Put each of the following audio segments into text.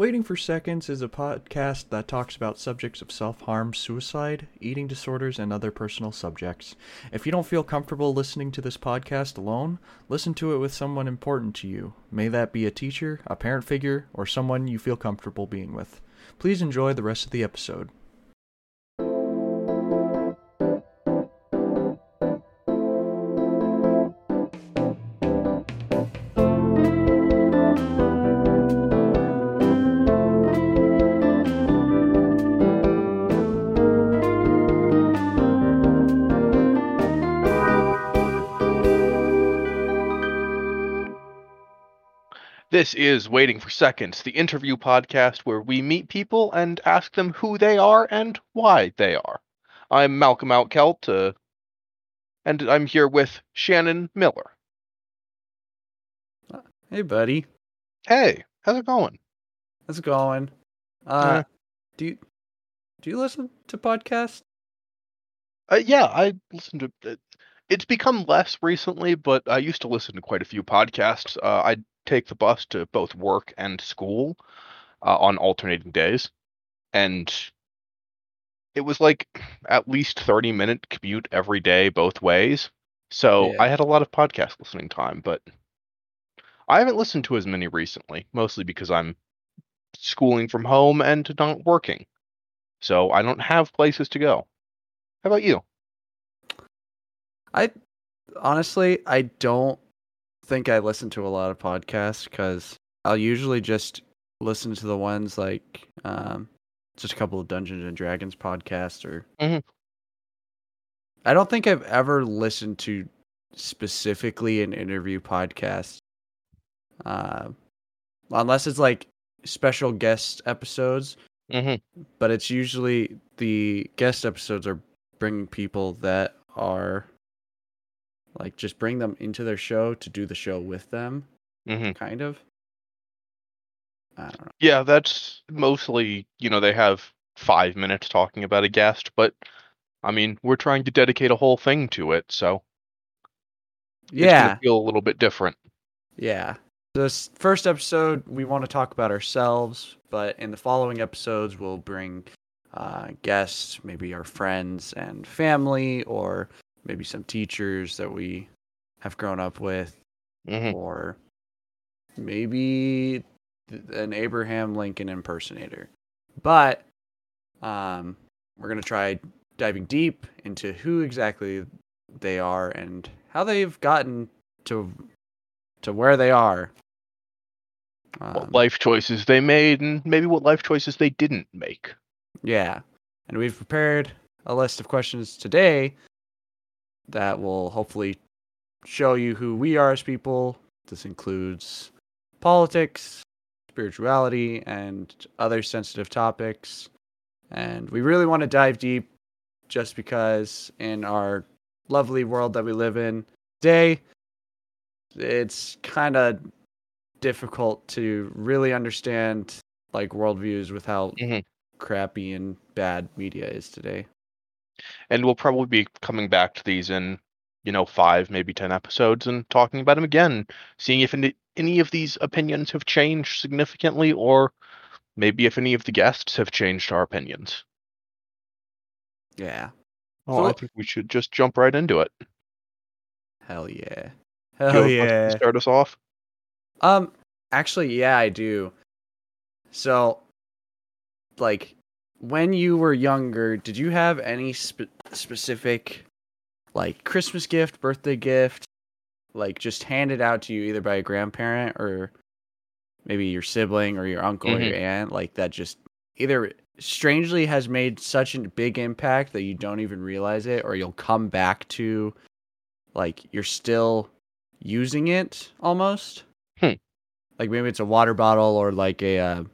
Waiting for Seconds is a podcast that talks about subjects of self harm, suicide, eating disorders, and other personal subjects. If you don't feel comfortable listening to this podcast alone, listen to it with someone important to you. May that be a teacher, a parent figure, or someone you feel comfortable being with. Please enjoy the rest of the episode. This is Waiting for Seconds, the interview podcast where we meet people and ask them who they are and why they are. I'm Malcolm Outkelt, uh, and I'm here with Shannon Miller. Hey, buddy. Hey, how's it going? How's it going? Uh, Uh, do you do you listen to podcasts? Uh, yeah, I listen to. Uh, it's become less recently, but I used to listen to quite a few podcasts. Uh, I'd take the bus to both work and school uh, on alternating days, and it was like at least 30 minute commute every day both ways. So Yeah. I had a lot of podcast listening time, but I haven't listened to as many recently, mostly because I'm schooling from home and not working. So I don't have places to go. How about you? I honestly I don't think I listen to a lot of podcasts because I'll usually just listen to the ones like um, just a couple of Dungeons and Dragons podcasts or. Mhm. I don't think I've ever listened to specifically an interview podcast, uh, unless it's like special guest episodes. hmm But it's usually the guest episodes are bringing people that are like just bring them into their show to do the show with them, hmm kind of. I don't know. Yeah, that's mostly, you know, they have five minutes talking about a guest, but I mean, we're trying to dedicate a whole thing to it, so Yeah, feel a little bit different. yeah. This first episode, we want to talk about ourselves, but in the following episodes, we'll bring uh, guests, maybe our friends and family, or maybe some teachers that we have grown up with, hmm or maybe an Abraham Lincoln impersonator. But um, we're going to try diving deep into who exactly they are and how they've gotten to to where they are. What Um, life choices they made, and maybe what life choices they didn't make. Yeah. And we've prepared a list of questions today that will hopefully show you who we are as people. This includes politics, spirituality, and other sensitive topics. And we really want to dive deep just because in our lovely world that we live in today, it's kind of difficult to really understand like worldviews with how Mhm. crappy and bad media is today. And we'll probably be coming back to these in, you know, five, maybe ten episodes and talking about them again, seeing if any, of these opinions have changed significantly, or maybe if any of the guests have changed our opinions. Yeah. Oh, I think we should just jump right into it. Hell yeah. Hell yeah. Start us off. Um actually yeah, I do. So like when you were younger, did you have any spe- specific like Christmas gift, birthday gift like just handed out to you either by a grandparent or maybe your sibling or your uncle or your aunt like that just either strangely has made such a big impact that you don't even realize it or you'll come back to like you're still using it almost Hmm. like maybe it's a water bottle or like a uh,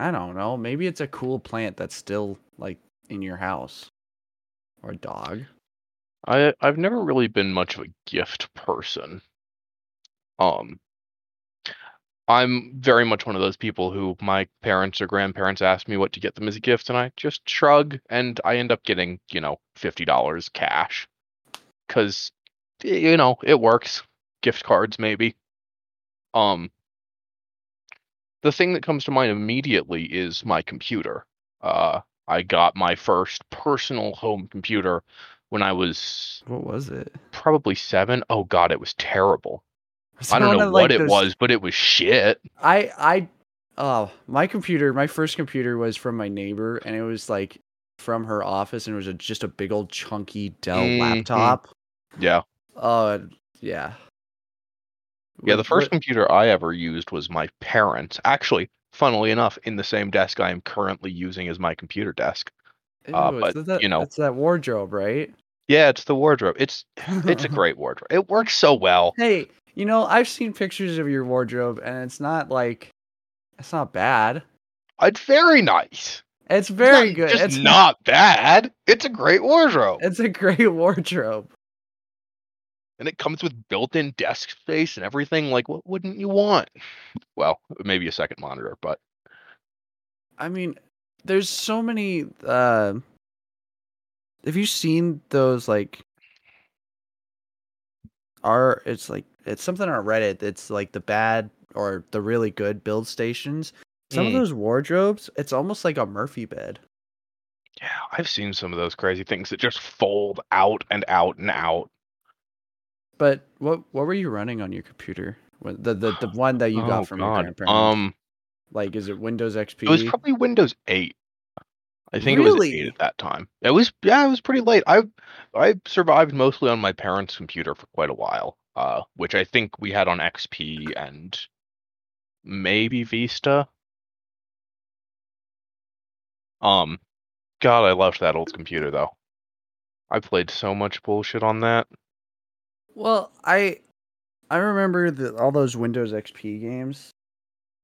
i don't know maybe it's a cool plant that's still like in your house or a dog I I've never really been much of a gift person. Um I'm very much one of those people who my parents or grandparents ask me what to get them as a gift and I just shrug and I end up getting, you know, $50 cash cuz you know, it works. Gift cards maybe. Um the thing that comes to mind immediately is my computer. Uh, I got my first personal home computer when I was What was it? probably seven. Oh god, it was terrible. I don't know of, what like, it those- was, but it was shit. I I oh my computer my first computer was from my neighbor and it was like from her office and it was a, just a big old chunky Dell Mhm. laptop. Yeah. Oh yeah. Yeah, the first what- computer I ever used was my parents. Actually, funnily enough, in the same desk I am currently using as my computer desk. uh, but, it's that, you know. it's that wardrobe, right? Yeah, it's the wardrobe. It's it's a great wardrobe. It works so well. Hey, you know, I've seen pictures of your wardrobe and it's not like it's not bad. It's very nice. It's very Not good. Just it's not bad. It's a great wardrobe. It's a great wardrobe. And it comes with built-in desk space and everything. Like, what wouldn't you want? Well, maybe a second monitor, but I mean, there's so many. Uh, have you seen those like? Are it's like it's something on Reddit that's like the bad or the really good build stations. Some of Mm. those wardrobes, it's almost like a Murphy bed. yeah, I've seen some of those crazy things that just fold out and out and out. But what what were you running on your computer? The the, the one that you got Oh, from your God. grandparents. Um, like is it Windows XP? it was probably Windows 8. I think it was Really? 8 at that time. It was yeah, it was pretty late. I I survived mostly on my parents' computer for quite a while, uh, which I think we had on XP and maybe Vista. Um, God, I loved that old computer though. I played so much bullshit on that. Well, I I remember the, all those Windows XP games.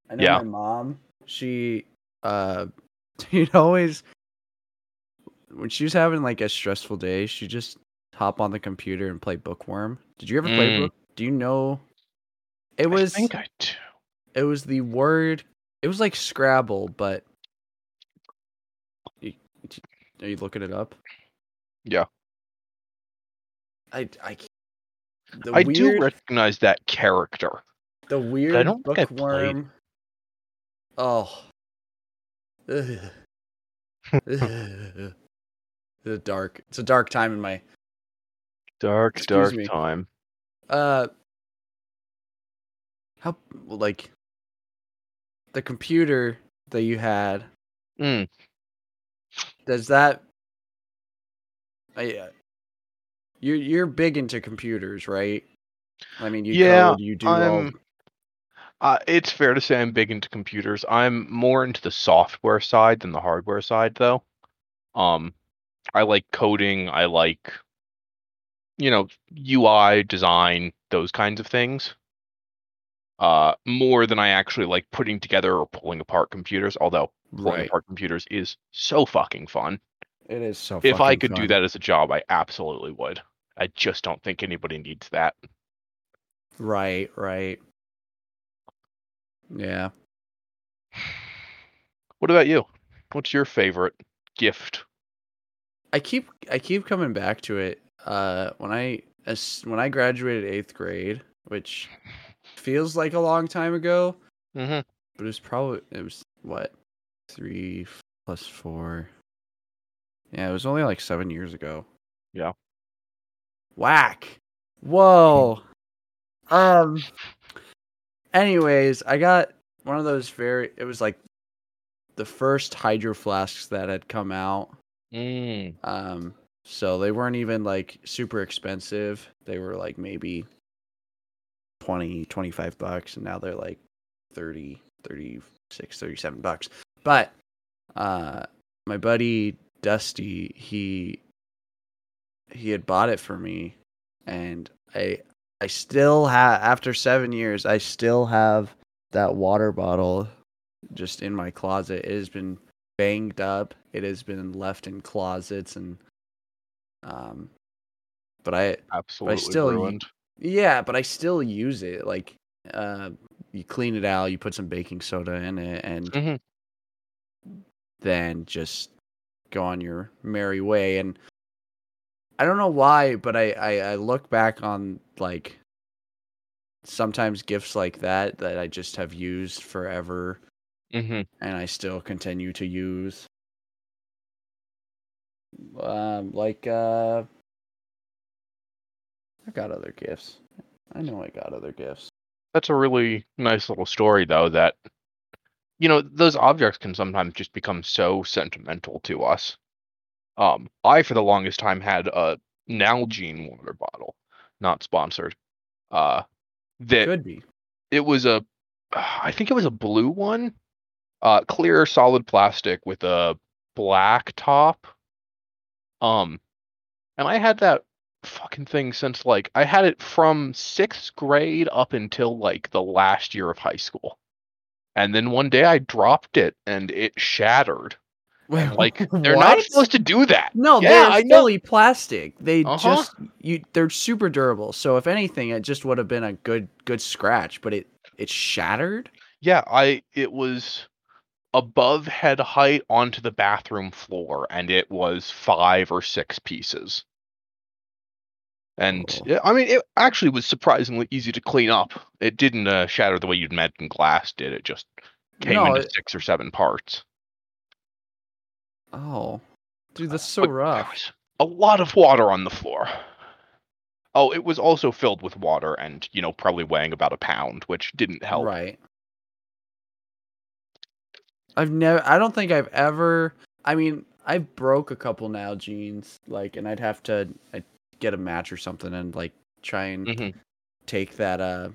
I know Yeah. my mom, she uh she'd always when she was having like a stressful day, she just hop on the computer and play Bookworm. Did you ever play Mm. Book? Do you know it was I think I do. it was the word it was like Scrabble, but are you looking it up? Yeah. I I can't- the I do recognize that character. The weird I don't think I bookworm. Oh. The dark. It's a dark time in my. Dark, Excuse dark me. time. Uh. How like. The computer that you had Mm. does that. I. You're you're big into computers, right? I mean, you Yeah, code, you do all. I'm- Uh, it's fair to say I'm big into computers. I'm more into the software side than the hardware side, though. Um, I like coding. I like, you know, UI design, those kinds of things. Uh, more than I actually like putting together or pulling apart computers. Although pulling Right. apart computers is so fucking fun. It is so. if I could do that as a job, I absolutely would. I just don't think anybody needs that. Right, right. Yeah. What about you? What's your favorite gift? I keep I keep coming back to it. Uh when I as when I graduated 8th grade, which feels like a long time ago, Mm-hmm. but it was probably it was what? 3 plus 4. Yeah, it was only like 7 years ago. Yeah. Whack. Whoa. Um anyways, I got one of those very it was like the first hydro flasks that had come out. Mm. Um, so they weren't even like super expensive. They were like maybe 20, 25 bucks, and now they're like 30, 36, 37 bucks. But uh my buddy Dusty, he he had bought it for me and I I still have after 7 years, I still have that water bottle just in my closet. It has been banged up. It has been left in closets and um but I Absolutely still- ruined. yeah, but I still use it like uh you clean it out, you put some baking soda in it and Mhm. then just go on your merry way and I don't know why, but I, I, I look back on like sometimes gifts like that that I just have used forever Mm-hmm. and I still continue to use. Um, like uh, I got other gifts. I know I got other gifts. That's a really nice little story, though. That you know, those objects can sometimes just become so sentimental to us. Um, I for the longest time had a Nalgene water bottle, not sponsored. Uh, that Could be. it was a, I think it was a blue one, uh, clear solid plastic with a black top. Um, and I had that fucking thing since like I had it from sixth grade up until like the last year of high school. And then one day I dropped it and it shattered. Wait, Like they're not supposed to do that. No, Yeah, they're I know. plastic. They Uh-huh. just you they're super durable. So if anything, it just would have been a good good scratch, but it it shattered. Yeah, I it was above head height onto the bathroom floor and it was five or six pieces. And Oh. yeah, I mean it actually was surprisingly easy to clean up. It didn't uh, shatter the way you'd imagine glass did. It just came No, into it- six or seven parts. Oh, dude, that's so there rough. a lot of water on the floor. Oh, it was also filled with water and, you know, probably weighing about a pound, which didn't help. Right. I've never. I don't think I've ever. I mean, I broke a couple Nalgenes, like, and I'd have to I'd get a match or something and like try and Mhm. take that uh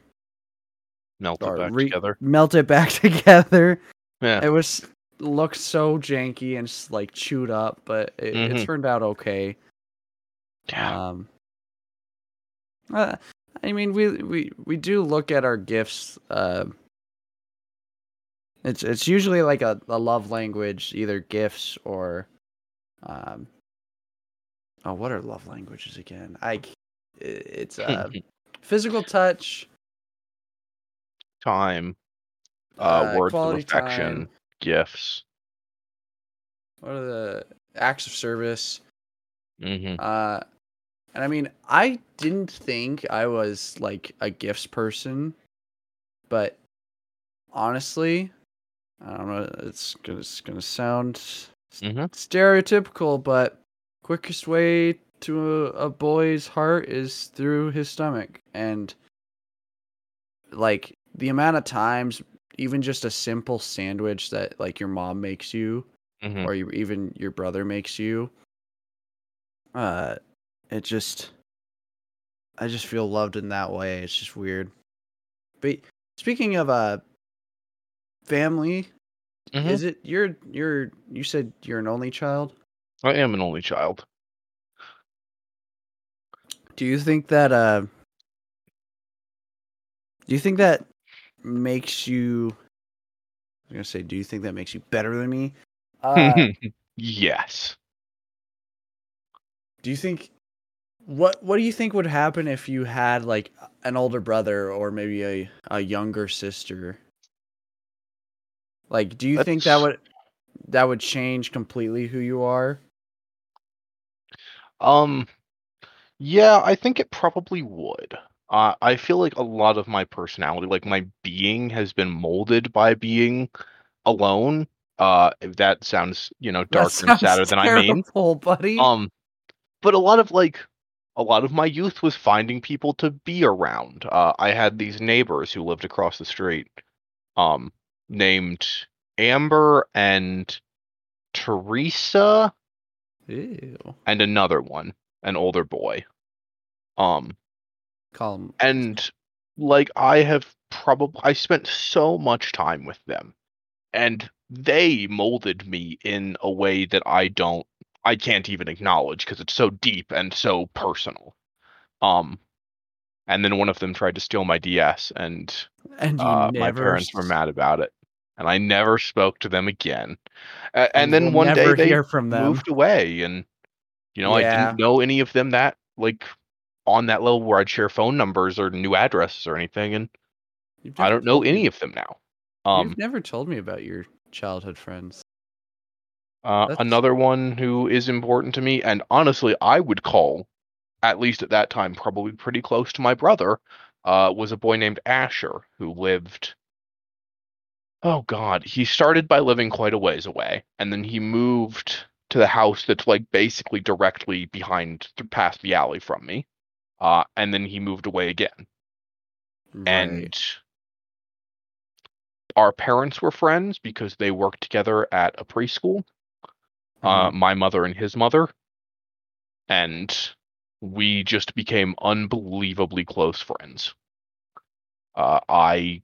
Melt it back re- together. melt it back together. Yeah. It was looked so janky and just like chewed up, but it, it Mhm. turned out okay. Yeah. Um, uh, I mean, we we we do look at our gifts. Uh, it's it's usually like a, a love language, either gifts or, um. Oh, what are love languages again? I, it's uh, physical touch, time, uh, words of affection, time. Gifts. What are the acts of service? hmm Uh, and I mean, I didn't think I was like a gifts person, but honestly, I don't know. It's gonna it's gonna sound Mhm. stereotypical, but quickest way to a, a boy's heart is through his stomach, and like the amount of times, even just a simple sandwich that like your mom makes you, hmm or you, even your brother makes you uh it just i just feel loved in that way it's just weird but speaking of uh family Mhm. is it you're you're you said you're an only child I am an only child. do you think that uh do you think that makes you i was gonna say do you think that makes you better than me uh yes. Do you think what what do you think would happen if you had like an older brother or maybe a a younger sister? Like do you think that would that would change completely who you are? Um, yeah, I think it probably would. Uh, I feel like a lot of my personality, like my being, has been molded by being alone. Uh, if that sounds, you know, darker and sadder than I mean. terrible, buddy. Um, but a lot of like, a lot of my youth was finding people to be around. Uh, I had these neighbors who lived across the street, um, named Amber and Teresa Ew. and another one, an older boy. Um, Call 'em- and like I have probably I spent so much time with them, and they molded me in a way that I don't, I can't even acknowledge because it's so deep and so personal. Um, and then one of them tried to steal my DS, and and you uh, never my parents were mad about it, and I never spoke to them again. A- and, and then we'll one day they from them. moved away and you know i didn't know any of them that like on that level where i'd share phone numbers or new addresses or anything and i don't know any of them now um You've never told me about your childhood friends. uh, another one who is important to me and honestly i would call at least at that time probably pretty close to my brother uh was a boy named asher who lived oh god, he started by living quite a ways away, and then he moved to the house that's like basically directly behind, past the alley from me. Uh, and then he moved away again. And our parents were friends because they worked together at a preschool. Uh, Mhm. my mother and his mother, and we just became unbelievably close friends. Uh, I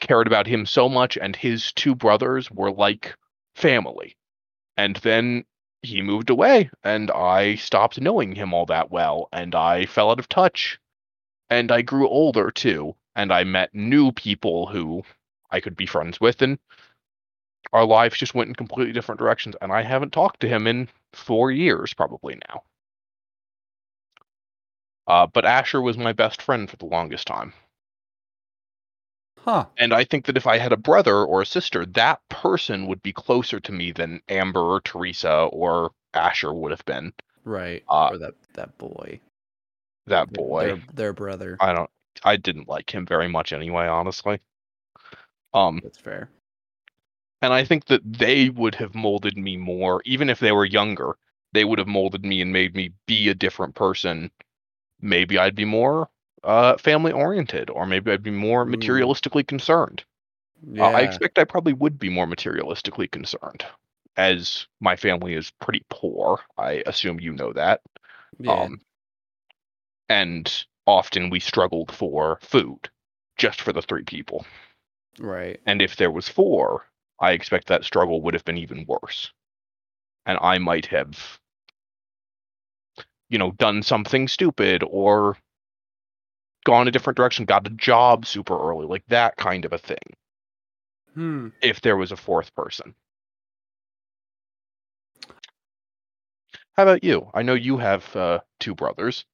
cared about him so much, and his two brothers were like family. And then he moved away, and I stopped knowing him all that well, and I fell out of touch. And I grew older too, and I met new people who I could be friends with, and our lives just went in completely different directions. And I haven't talked to him in four years, probably now. Uh, but Asher was my best friend for the longest time. Huh. And I think that if I had a brother or a sister, that person would be closer to me than Amber or Teresa or Asher would have been. Right. Uh, or that that boy. That boy. Their, their brother. I don't I didn't like him very much anyway, honestly. Um That's fair. and I think that they would have molded me more, even if they were younger, they would have molded me and made me be a different person. Maybe I'd be more uh family oriented, or maybe I'd be more materialistically concerned. Yeah. Uh, I expect I probably would be more materialistically concerned, as my family is pretty poor. I assume you know that. yeah. Um, and often we struggled for food, just for the three people. right. And if there was four, I expect that struggle would have been even worse. And I might have, you know, done something stupid or gone a different direction, got a job super early, like that kind of a thing, Hmm. if there was a fourth person. How about you? I know you have uh, two brothers.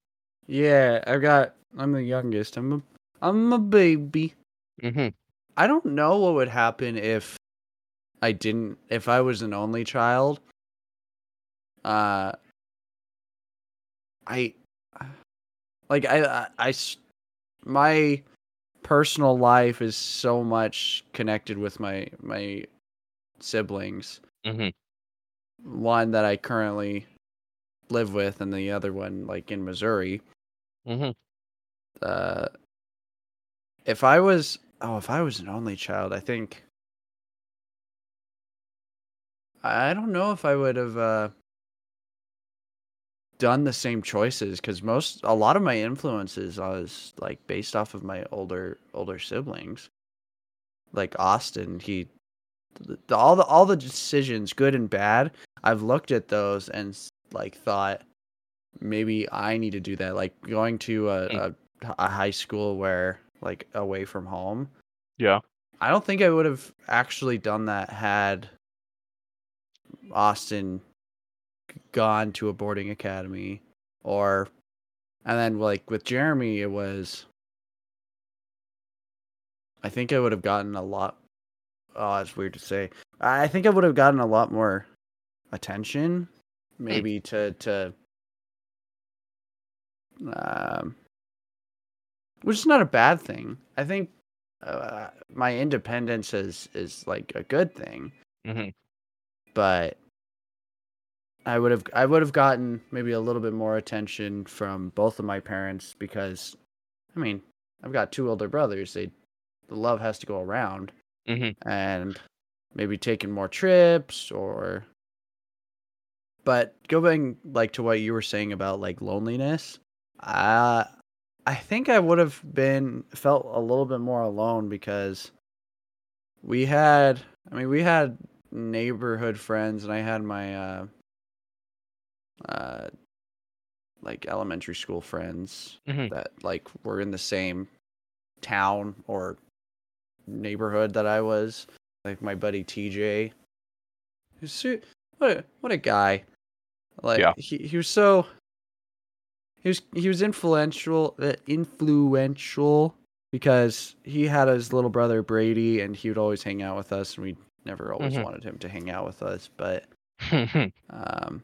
Yeah, I've got. I'm the youngest. I'm a. I'm a baby. hmm I don't know what would happen if I didn't. If I was an only child. Uh. I. Like I, I, I my personal life is so much connected with my my siblings. hmm One that I currently live with, and the other one like in Missouri. hmm uh if I was oh if I was an only child, I think I don't know if I would have uh done the same choices cuz most a lot of my influences I was like based off of my older older siblings. Like Austin, he the, all the all the decisions good and bad, I've looked at those and like thought maybe I need to do that like going to a, hmm. a a high school where like away from home. Yeah. I don't think I would have actually done that had Austin gone to a boarding academy or and then like with Jeremy it was I think I would have gotten a lot oh it's weird to say. I think I would have gotten a lot more attention maybe to to um which is not a bad thing. I think uh, my independence is is like a good thing, hmm but I would have I would have gotten maybe a little bit more attention from both of my parents because I mean, I've got two older brothers. They the love has to go around hmm and maybe taking more trips or but going like to what you were saying about like loneliness uh i think i would have been felt a little bit more alone because we had i mean we had neighborhood friends and i had my uh uh like elementary school friends hmm that like were in the same town or neighborhood that I was. Like my buddy TJ. He's so- What a what a guy. Like Yeah. he he was so he was he was influential uh, influential because he had his little brother Brady and he would always hang out with us and we never always Mhm. wanted him to hang out with us, but um,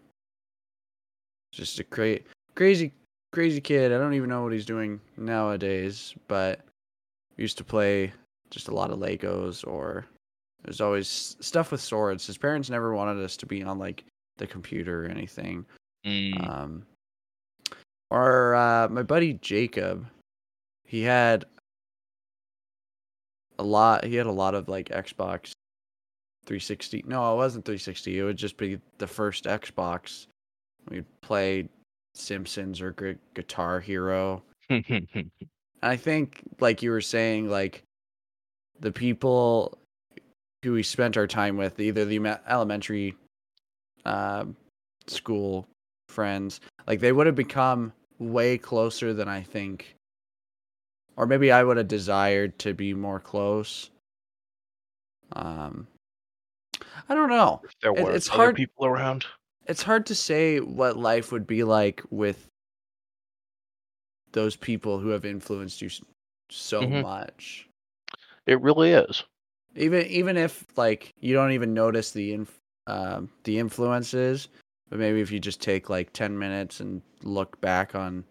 just a cra- crazy, crazy kid. I don't even know what he's doing nowadays, but used to play just a lot of Legos or there's always stuff with swords. His parents never wanted us to be on like the computer or anything. Mm. Um, or uh, my buddy Jacob, he had a lot. He had a lot of like Xbox 360. No, it wasn't 360. It would just be the first Xbox. We'd play Simpsons or Gu- Guitar Hero. I think, like you were saying, like the people who we spent our time with, either the elementary um school friends, like they would have become way closer than I think, or maybe I would have desired to be more close. Um, I don't know. If there It- were it's other hard- people around. It's hard to say what life would be like with those people who have influenced you so Mhm. much. It really is. even even if like you don't even notice the inf- um, the influences but maybe if you just take like 10 minutes and look back on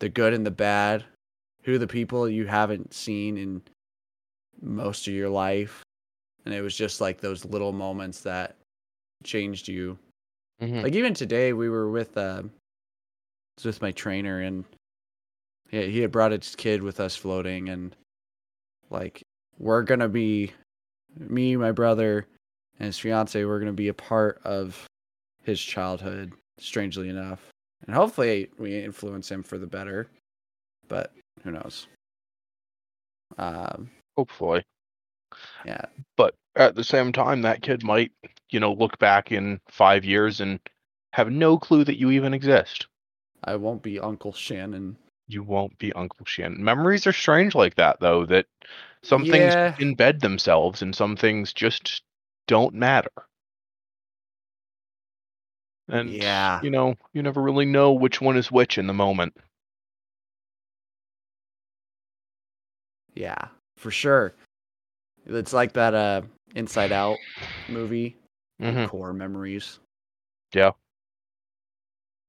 the good and the bad who the people you haven't seen in most of your life and it was just like those little moments that changed you Mhm. like even today we were with uh was with my trainer and he, he had brought his kid with us floating and like we're gonna be me my brother and his fiance we're gonna be a part of his childhood strangely enough and hopefully we influence him for the better but who knows um Hopefully. Yeah But at the same time, that kid might, you know, look back in five years and have no clue that you even exist. i won't be uncle shannon You won't be Uncle Shannon. Memories are strange like that, though, that some Yeah. things embed themselves and some things just don't matter. And, Yeah. you know, you never really know which one is which in the moment. yeah for sure it's like that uh inside out movie Mhm. core memories Yeah.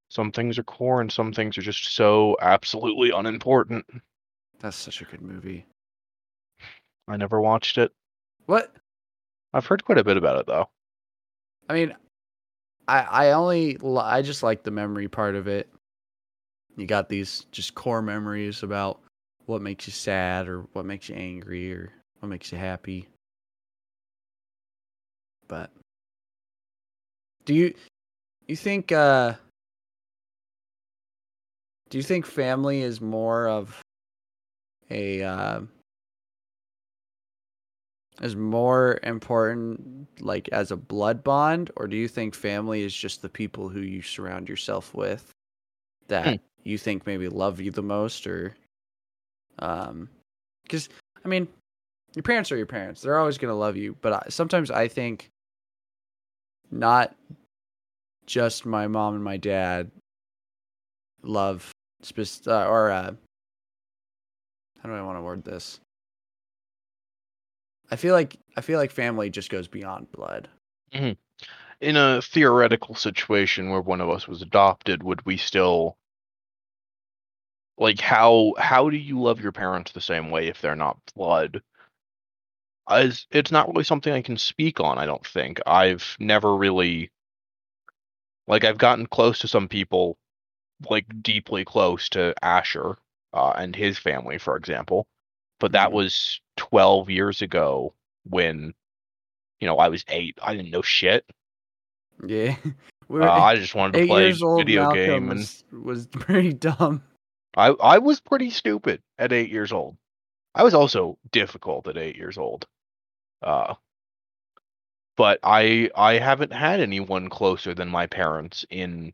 Some things are core and some things are just so absolutely unimportant. that's such a good movie I never watched it. what I've heard quite a bit about it, though. I mean, I I only I just like the memory part of it. You got these just core memories about what makes you sad or what makes you angry or what makes you happy. But do you you think uh do you think family is more of a uh, is more important like as a blood bond or do you think family is just the people who you surround yourself with that Hmm. you think maybe love you the most or um cuz i mean your parents are your parents they're always going to love you but I, sometimes i think not just my mom and my dad love uh, or uh how do i want to word this I feel like I feel like family just goes beyond blood. In a theoretical situation where one of us was adopted, would we still like how how do you love your parents the same way if they're not blood? As it's not really something I can speak on, I don't think. I've never really like I've gotten close to some people like deeply close to Asher uh, and his family, for example. But that Mhm. was 12 years ago when you know I was 8. I didn't know shit. Yeah, we Uh, I just wanted to play video Malcolm game, and was, was pretty dumb. I I was pretty stupid at eight years old. I was also difficult at eight years old. Uh, but I I haven't had anyone closer than my parents in.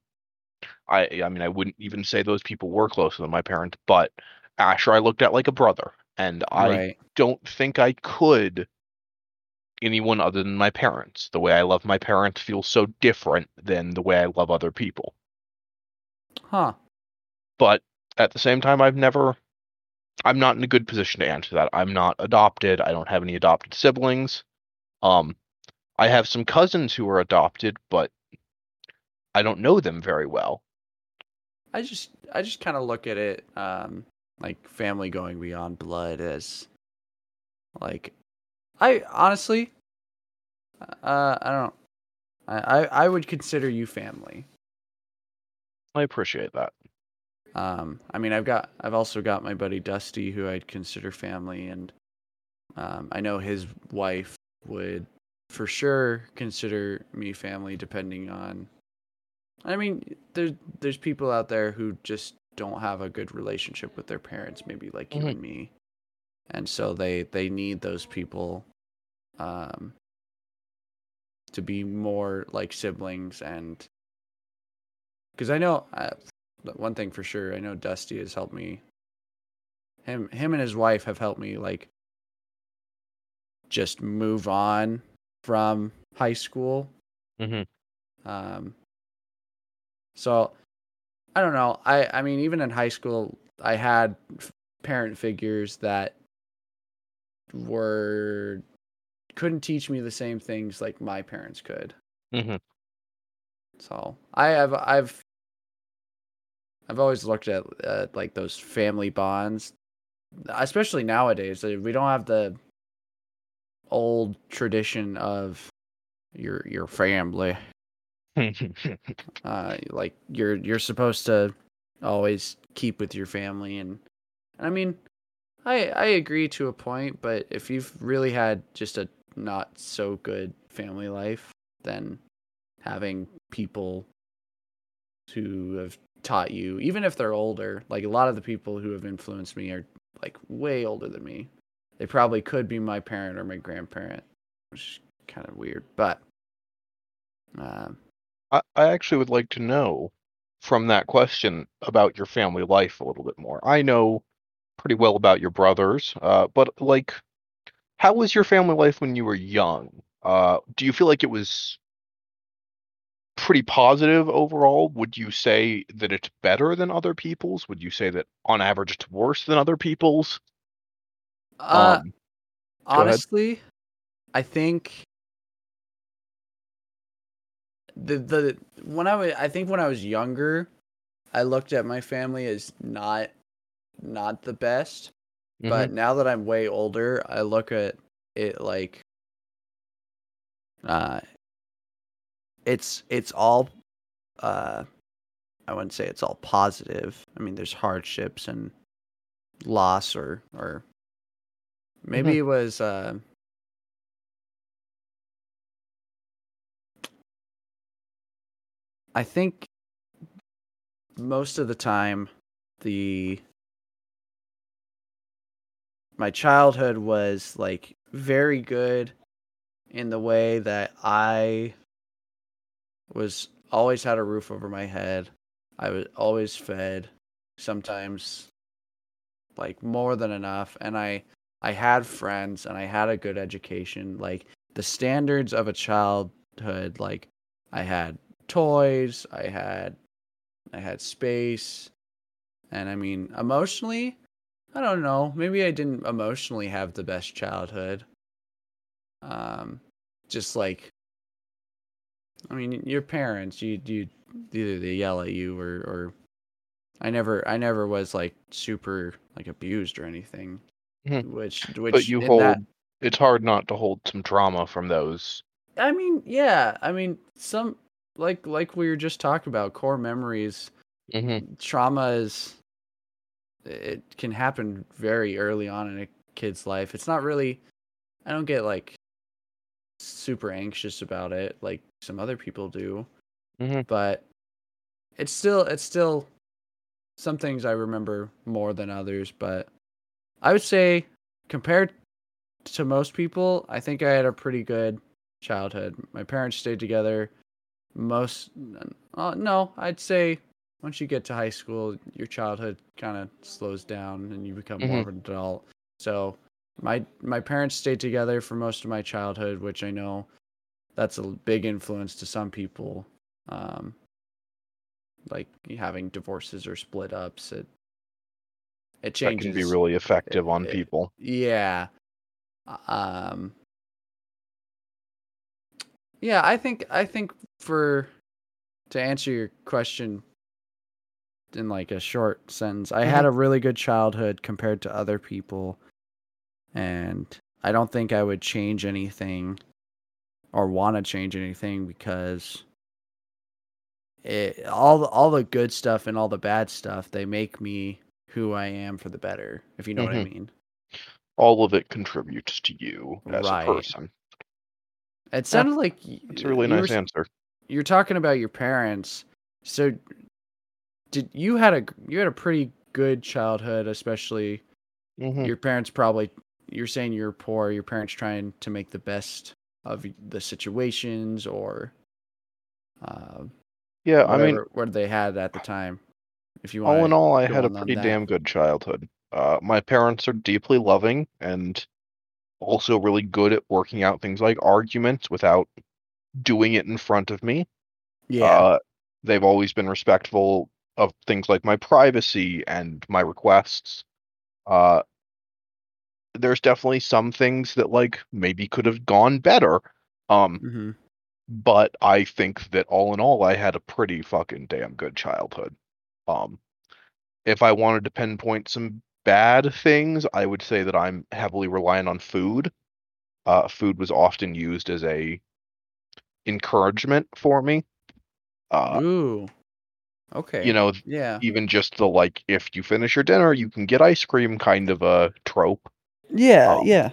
I I mean I wouldn't even say those people were closer than my parents, but Asher I looked at like a brother, and I right. don't think I could anyone other than my parents. The way I love my parents feels so different than the way I love other people. Huh. but at the same time i've never i'm not in a good position to answer that i'm not adopted i don't have any adopted siblings um i have some cousins who are adopted but i don't know them very well I just I just kind of look at it um like family going beyond blood as Like, I honestly, uh, I don't. I I, I would consider you family. I appreciate that. Um, I mean, I've got, I've also got my buddy Dusty, who I'd consider family, and um, I know his wife would for sure consider me family, depending on. I mean, there's there's people out there who just don't have a good relationship with their parents, maybe like you Mhm. and me, and so they they need those people, um, to be more like siblings and. Because I know one thing for sure, I know Dusty has helped me. Him, him, and his wife have helped me like just move on from high school. Mhm. Um. So, I don't know. I I mean, even in high school, I had f- parent figures that were couldn't teach me the same things like my parents could. hmm So I have I've I've always looked at uh, like those family bonds, especially nowadays. uh, We don't have the old tradition of your your family. Uh, like you're you're supposed to always keep with your family, and, and I mean, I I agree to a point, but if you've really had just a not so good family life, then having people who have taught you, even if they're older, like a lot of the people who have influenced me are like way older than me. They probably could be my parent or my grandparent, which is kind of weird, but um, I, I actually would like to know from that question about your family life a little bit more. I know pretty well about your brothers, uh, but like, how was your family life when you were young? Uh, do you feel like it was pretty positive overall? Would you say that it's better than other people's? Would you say that on average it's worse than other people's? uh, Um, go ahead. honestly, I think the the when I was I think when I was younger, I looked at my family as not not the best. mhm, But now that I'm way older, I look at it like uh it's it's all uh I wouldn't say it's all positive. I mean there's hardships and loss or or maybe it was uh I think most of the time the my childhood was like very good in the way that I was always had a roof over my head. I was always fed, sometimes like more than enough and I I had friends and I had a good education. Like the standards of a childhood like I had toys, I had I had space. And I mean, emotionally, I don't know. Maybe I didn't emotionally have the best childhood. Um, just like, I mean, your parents, you you either they yell at you or or I never I never was like super like abused or anything. Mhm. Which which but you hold. that It's hard not to hold some trauma from those. I mean, yeah. I mean, some like like we were just talking about core memories. hmm Trauma is it can happen very early on in a kid's life. It's not really. I don't get like super anxious about it like some other people do, Mhm. but it's still it's still some things I remember more than others. But I would say compared to most people, I think I had a pretty good childhood. My parents stayed together. Most, uh, no, I'd say once you get to high school, your childhood kind of slows down and you become more of an adult. So my my parents stayed together for most of my childhood, which I know that's a big influence to some people. Um, like having divorces or split ups, it it changes. That can be really effective on it- people. Yeah. Um Yeah, I think I think for to answer your question in like a short sentence, I had a really good childhood compared to other people. And I don't think I would change anything or want to change anything because it all the, all the good stuff and all the bad stuff they make me who I am for the better. If you know what I Mhm. mean. All of it contributes to you as Right. a person. It sounded like It's a really you were nice answer. you're talking about your parents. So did you had a you had a pretty good childhood, especially hmm your parents probably you're saying you're poor, your parents trying to make the best of the situations or uh, Yeah, I mean, whatever what they had at the time. If you want all in all, I had a pretty damn good childhood. Uh, my parents are deeply loving and also really good at working out things like arguments without doing it in front of me. yeah. Uh, they've always been respectful of things like my privacy and my requests. Uh, there's definitely some things that like maybe could have gone better. Um, hmm but I think that all in all, I had a pretty fucking damn good childhood. Um, if I wanted to pinpoint some bad things, I would say that I'm heavily reliant on food. Uh, food was often used as a encouragement for me. Uh, Ooh. Okay. you know, Yeah. even just the like, if you finish your dinner, you can get ice cream kind of a trope. Yeah. um, yeah.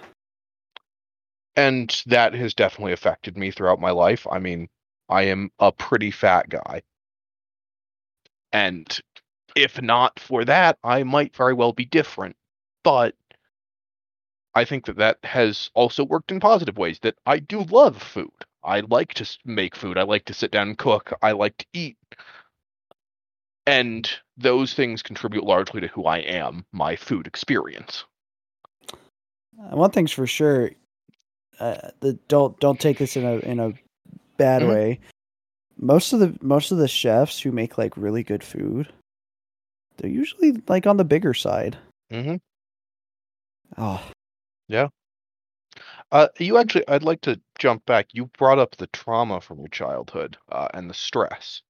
and that has definitely affected me throughout my life. I mean, I am a pretty fat guy. And if not for that, I might very well be different. But I think that that has also worked in positive ways that I do love food. I like to make food. I like to sit down and cook. I like to eat. And those things contribute largely to who I am, my food experience. Uh, One thing's for sure. Uh, the don't don't take this in a in a bad Mhm. way. Most of the most of the chefs who make like really good food, they're usually like on the bigger side. Mhm. Oh, yeah. Uh, you actually, I'd like to jump back. You brought up the trauma from your childhood uh, and the stress.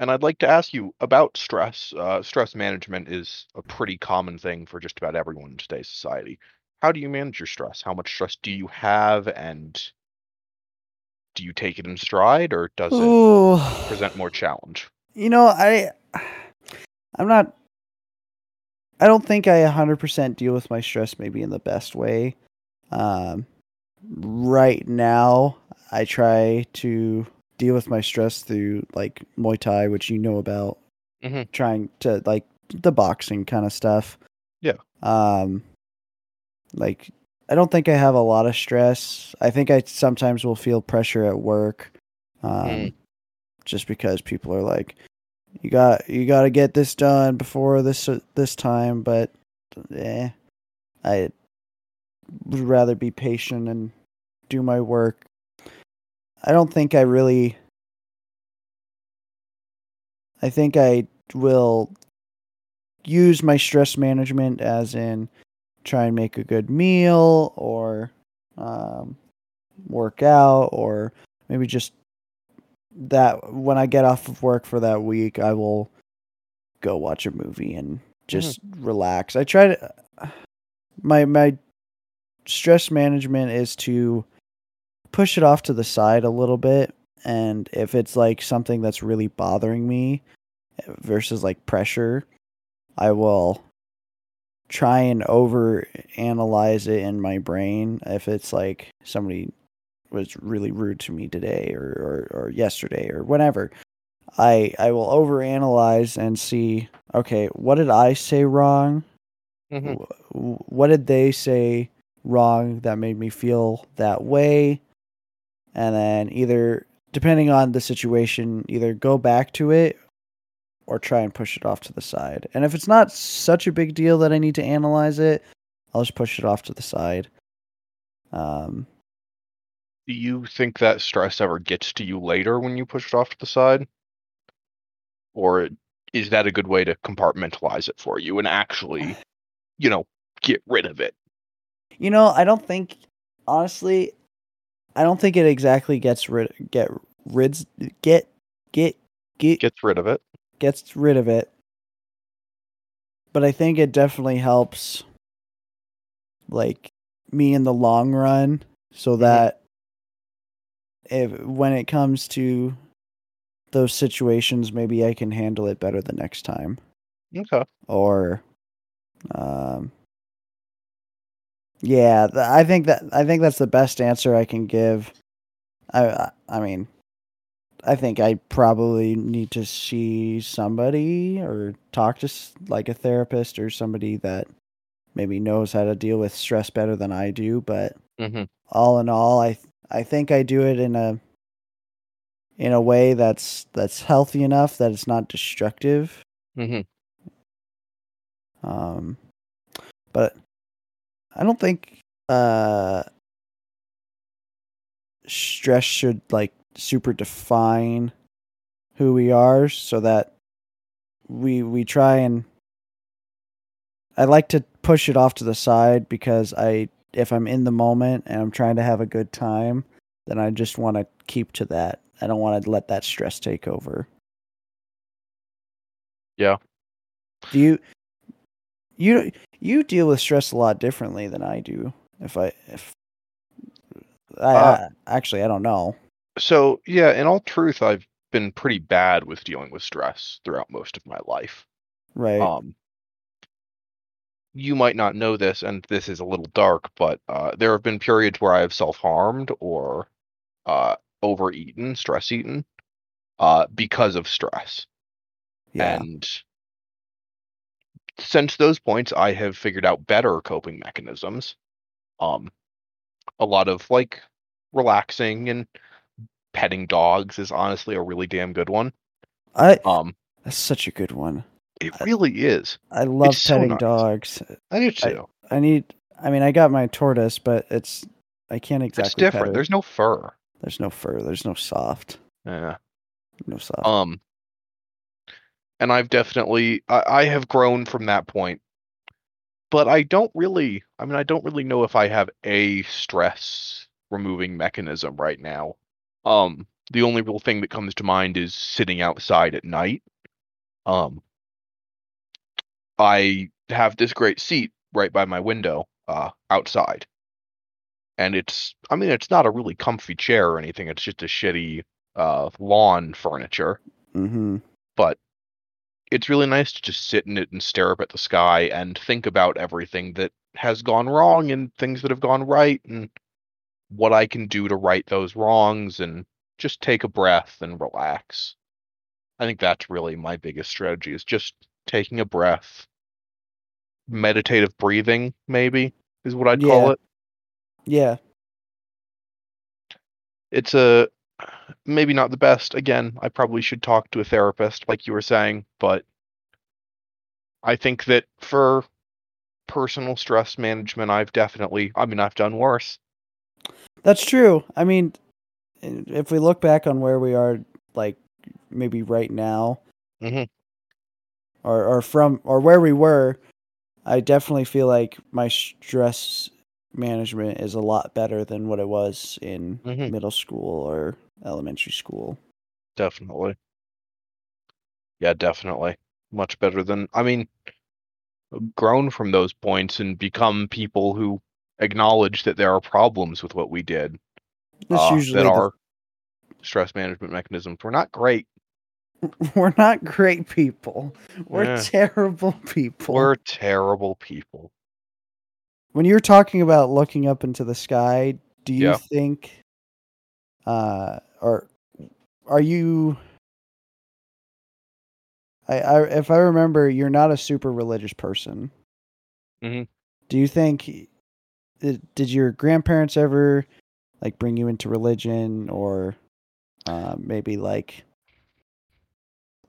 And I'd like to ask you about stress. Uh, stress management is a pretty common thing for just about everyone in today's society. How do you manage your stress? How much stress do you have? And do you take it in stride or does it Ooh. present more challenge? You know, I I'm not I don't think I 100% deal with my stress maybe in the best way. Um right now I try to deal with my stress through like Muay Thai, which you know about. Mhm. Trying to like the boxing kind of stuff. Yeah. Um like I don't think I have a lot of stress. I think I sometimes will feel pressure at work. Um Mm. just because people are like you got you got to get this done before this this time, but eh I would rather be patient and do my work. I don't think I really I think I will use my stress management as in try and make a good meal or um, work out or maybe just that when I get off of work for that week I will go watch a movie and just relax. I try to my my stress management is to push it off to the side a little bit and if it's like something that's really bothering me versus like pressure i will try and over analyze it in my brain if it's like somebody was really rude to me today or, or, or yesterday or whatever i i will over analyze and see okay what did i say wrong? Mhm. What did they say wrong that made me feel that way? And then either depending on the situation either go back to it or try and push it off to the side and if it's not such a big deal that i need to analyze it i'll just push it off to the side um Do you think that stress ever gets to you later when you push it off to the side? Or is that a good way to compartmentalize it for you and actually, you know, get rid of it? you know i don't think honestly i don't think it exactly gets rid get rids get get get Gets rid of it. Gets rid of it. But I think it definitely helps like me in the long run so that if when it comes to those situations maybe I can handle it better the next time Okay. or um yeah i think that i think that's the best answer i can give i I- i mean i think i probably need to see somebody or talk to like a therapist or somebody that maybe knows how to deal with stress better than i do but Mm-hmm. all in all i i think i do it in a in a way that's that's healthy enough that it's not destructive Mm-hmm. Um, but I don't think uh, stress should like super define who we are, so that we we try and I like to push it off to the side because I if I'm in the moment and I'm trying to have a good time, then I just want to keep to that. I don't want to let that stress take over. Yeah. Do you you you deal with stress a lot differently than I do. If I if I, Uh, I actually I don't know. So yeah, in all truth, I've been pretty bad with dealing with stress throughout most of my life. Right. Um, you might not know this, and this is a little dark, but uh, there have been periods where I have self-harmed or uh, overeaten, stress eaten, uh, because of stress. yeah. And since those points, I have figured out better coping mechanisms. Um, a lot of like relaxing and petting dogs is honestly a really damn good one. I Um, that's such a good one. it I- really is. I love It's so petting nice. dogs. I do I- too. I need I mean I got my tortoise, but it's I can't exactly it's different. There's no fur. there's no fur, there's no soft. Yeah. No soft. Um, and I've definitely I, I have grown from that point, but I don't really. I mean, I don't really know if I have a stress removing mechanism right now. Um, the only real thing that comes to mind is sitting outside at night. Um, I have this great seat right by my window, uh, outside. And it's, I mean, it's not a really comfy chair or anything. It's just a shitty, uh, lawn furniture mm-hmm. but it's really nice to just sit in it and stare up at the sky and think about everything that has gone wrong and things that have gone right and what I can do to right those wrongs and just take a breath and relax. I think that's really my biggest strategy is just taking a breath. Meditative breathing, maybe, is what I'd call Yeah. it. Yeah. It's a maybe not the best. Again, I probably should talk to a therapist, like you were saying, but I think that for personal stress management, I've definitely, I mean, I've done worse. That's true. I mean, if we look back on where we are, like maybe right now, Mhm. or or from or where we were, I definitely feel like my stress management is a lot better than what it was in Mhm. middle school or elementary school. Definitely. Yeah, definitely. Much better than, I mean, grown from those points and become people who acknowledge that there are problems with what we did. That's uh, usually that the- our stress management mechanisms were not great. we're not great people. We're Yeah. terrible people. We're terrible people. when you're talking about looking up into the sky, do you Yeah. think uh or are you I, I if I remember you're not a super religious person. Mhm. Do you think did, your grandparents ever like bring you into religion or uh, maybe like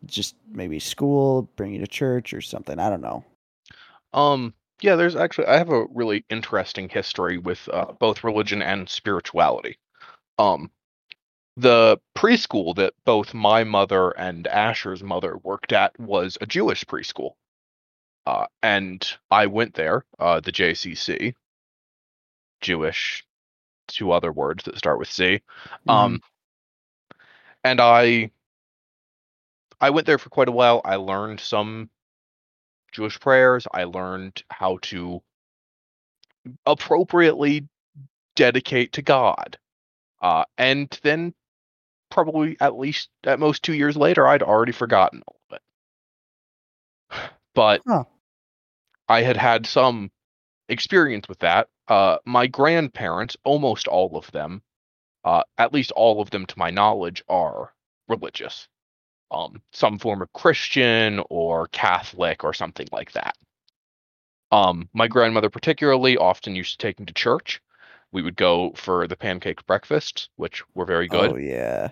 just maybe school, bring you to church or something? I don't know. Um, yeah, there's actually I have a really interesting history with uh, both religion and spirituality. Um, the preschool that both my mother and Asher's mother worked at was a Jewish preschool. Uh, and I went there, uh, the JCC, Jewish, two other words that start with C. Um, and I, I went there for quite a while. I learned some Jewish prayers. I learned how to appropriately dedicate to God. Uh, and then probably at least at most two years later, I'd already forgotten all of it. But Huh. I had had some experience with that. Uh, my grandparents, almost all of them, uh, at least all of them to my knowledge, are religious. Um, some form of Christian or Catholic or something like that. Um, my grandmother particularly often used to take me to church. We would go for the pancake breakfasts, which were very good. Oh yeah,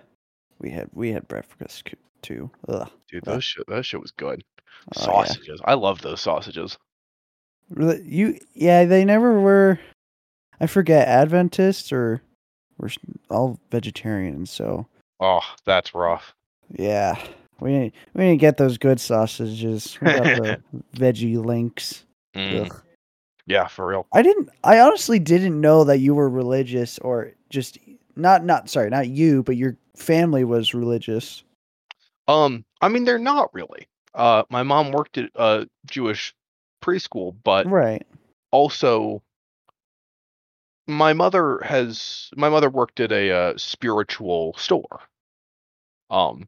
we had we had breakfast too. Ugh. Dude, yeah. those shit, that shit was good. Oh, yeah. sausages. I love those sausages. Really- You yeah, they never were. I forget Adventists or we're all vegetarians, so Oh, that's rough. yeah, we didn't we didn't get those good sausages. We got the veggie links. Mm, yeah, for real. I didn't. I honestly didn't know that you were religious, or just not. Not sorry, not you, but your family was religious. Um, I mean, they're not really. Uh, my mom worked at a Jewish preschool, but Right. also my mother has my mother worked at a uh, spiritual store. Um,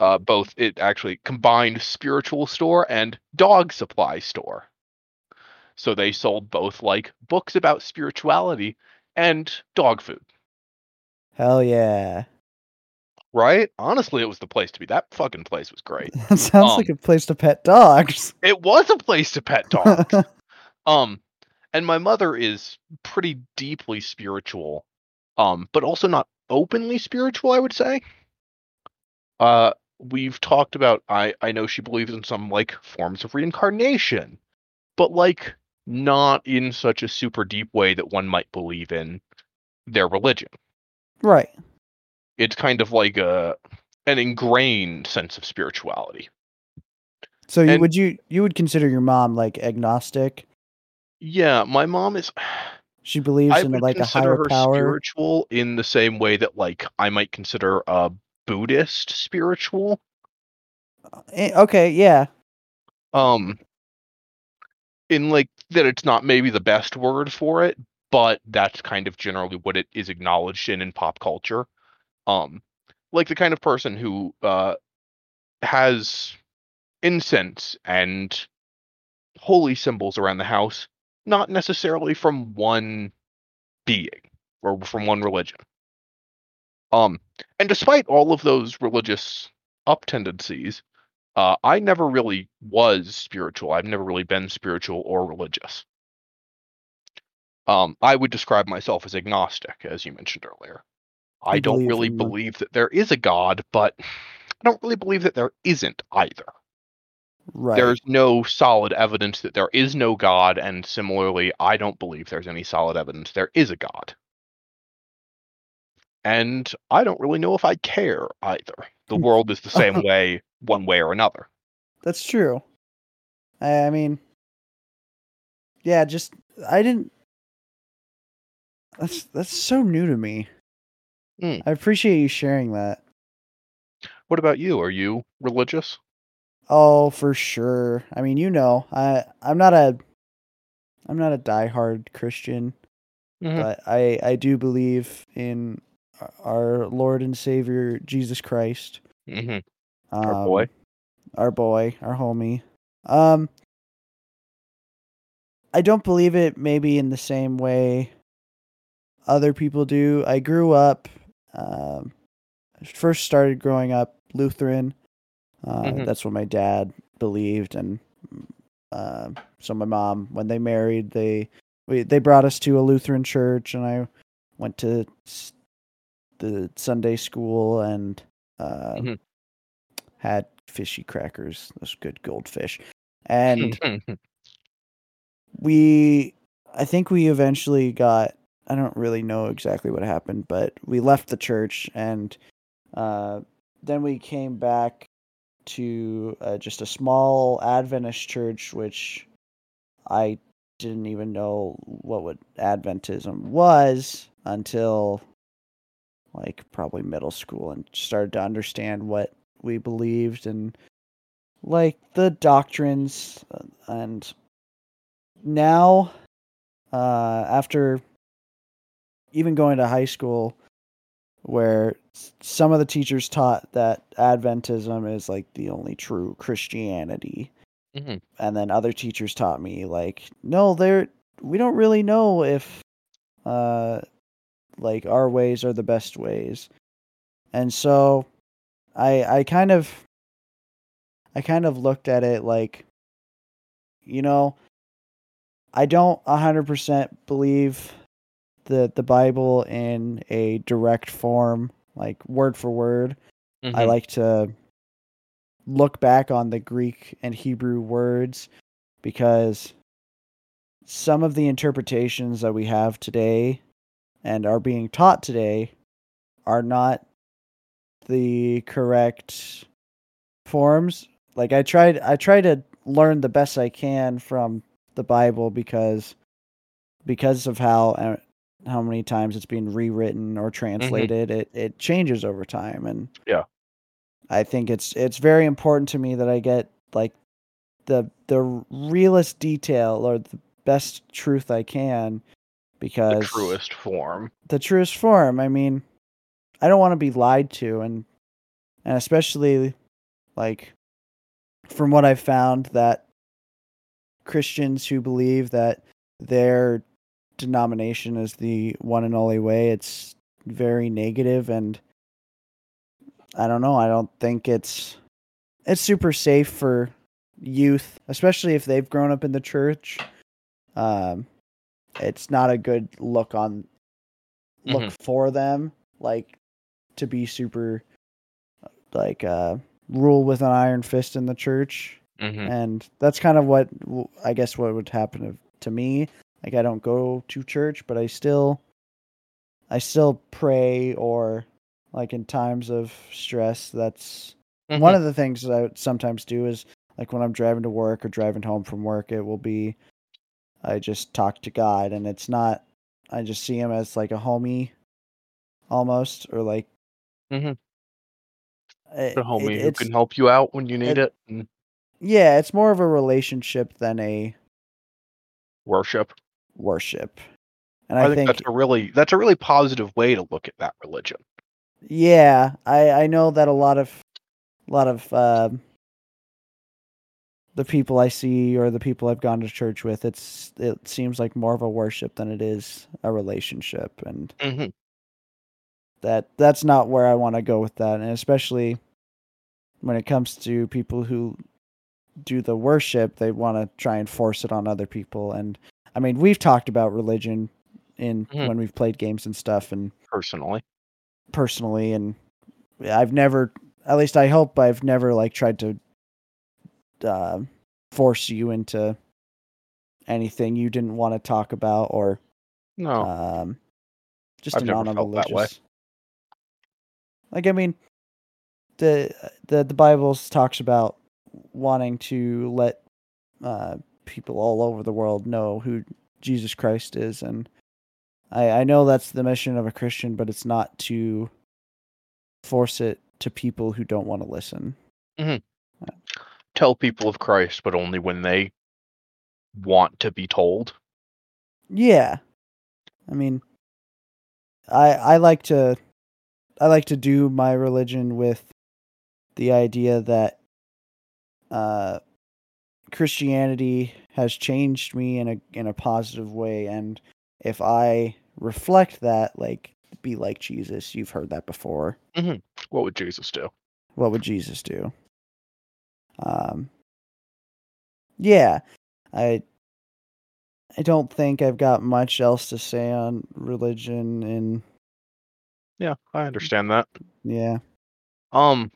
uh, both it actually combined spiritual store and dog supply store. So they sold both like books about spirituality and dog food. Hell yeah. Right? Honestly, it was the place to be. That fucking place was great. That sounds Um, like a place to pet dogs. It was a place to pet dogs. um, and my mother is pretty deeply spiritual, um, but also not openly spiritual. I would say. Uh, we've talked about. I I know she believes in some like forms of reincarnation, but like not in such a super deep way that one might believe in their religion. right. It's kind of like a an ingrained sense of spirituality. So you, And- would you you would consider your mom like agnostic? Yeah, my mom is. She believes I in like a higher her power. spiritual in the same way that like I might consider a Buddhist spiritual. Eh, Okay, yeah. Um in like that it's not maybe the best word for it, but that's kind of generally what it is acknowledged in in pop culture. Um like the kind of person who uh has incense and holy symbols around the house, not necessarily from one being or from one religion. Um, and despite all of those religious up tendencies, uh, I never really was spiritual. I've never really been spiritual or religious. Um, I would describe myself as agnostic, as you mentioned earlier. I You don't believe really believe that there is a God, but I don't really believe that there isn't either. Right. There's no solid evidence that there is no God, and similarly, I don't believe there's any solid evidence there is a God. And I don't really know if I care either. The world is the same way, one way or another. That's true. I, I mean, yeah, just I didn't. That's that's so new to me. Mm. I appreciate you sharing that. What about you? Are you religious? Oh, for sure. I mean, you know, I I'm not a I'm not a diehard Christian, Mhm. but I I do believe in our- our Lord and Savior Jesus Christ. hmm Um, Our boy. our boy, our homie. Um, I don't believe it maybe in the same way other people do. I grew up, um, first started growing up Lutheran. Uh, Mhm. That's what my dad believed, and uh, so my mom, when they married, they we, they brought us to a Lutheran church, and I went to the Sunday school and uh, Mhm. had fishy crackers, those good goldfish, and we I think we eventually got I don't really know exactly what happened, but we left the church and uh, then we came back to uh, just a small Adventist church, which I didn't even know what what Adventism was until like probably middle school and started to understand what we believed and like the doctrines uh, and now uh, after even going to high school, where some of the teachers taught that Adventism is like the only true Christianity, Mhm. and then other teachers taught me like, no, they're we don't really know if, uh, like our ways are the best ways, and so, I I kind of, I kind of looked at it like, you know, I don't hundred percent believe the the Bible in a direct form, like word for word. I Mhm. like to look back on the Greek and Hebrew words because some of the interpretations that we have today and are being taught today are not the correct forms. Like I tried I try to learn the best I can from the Bible because because of how uh, how many times it's been rewritten or mm-hmm. translated, it it changes over time and Yeah. I think it's it's very important to me that I get like the the realest detail or the best truth I can because the truest form. the truest form. I mean, I don't want to be lied to, and and especially like from what I've found that Christians who believe that their denomination is the one and only way, it's very negative, and I don't know. I don't think it's it's super safe for youth, especially if they've grown up in the church. Um, it's not a good look on look for them like to be super like uh rule with an iron fist in the church. Hmm and that's kind of what I guess what would happen to me like i don't go to church but i still i still pray or like in times of stress that's Mm-hmm. one of the things that i sometimes do is like when i'm driving to work or driving home from work it will be i just talk to god and it's not i just see him as like a homie almost or like mm-hmm. it- the homie it- who can help you out when you need it- it. Yeah it's more of a relationship than a worship. Worship and I, i, think, think that's a really that's a really positive way to look at that religion. Yeah, I I know that a lot of a lot of um the people I see or the people I've gone to church with, it's it seems like more of a worship than it is a relationship, and hmm that that's not where I want to go with that, and especially when it comes to people who do the worship, they want to try and force it on other people, and I mean we've talked about religion in Mhm. when we've played games and stuff, and Personally, personally and I've never at least I hope I've never like tried to uh, force you into anything you didn't want to talk about or no. um just I've a non felt that way. religious like I mean the the the Bible talks about wanting to let uh people all over the world know who Jesus Christ is and I I know that's the mission of a Christian but it's not to force it to people who don't want to listen. Tell people of Christ, but only when they want to be told. Yeah. I mean I I like to I like to do my religion with the idea that uh Christianity has changed me in a in a positive way and if I reflect that like be like Jesus, you've heard that before. What would Jesus do? What would Jesus do? Um Yeah. I I don't think I've got much else to say on religion and Yeah, I understand that. yeah. Um,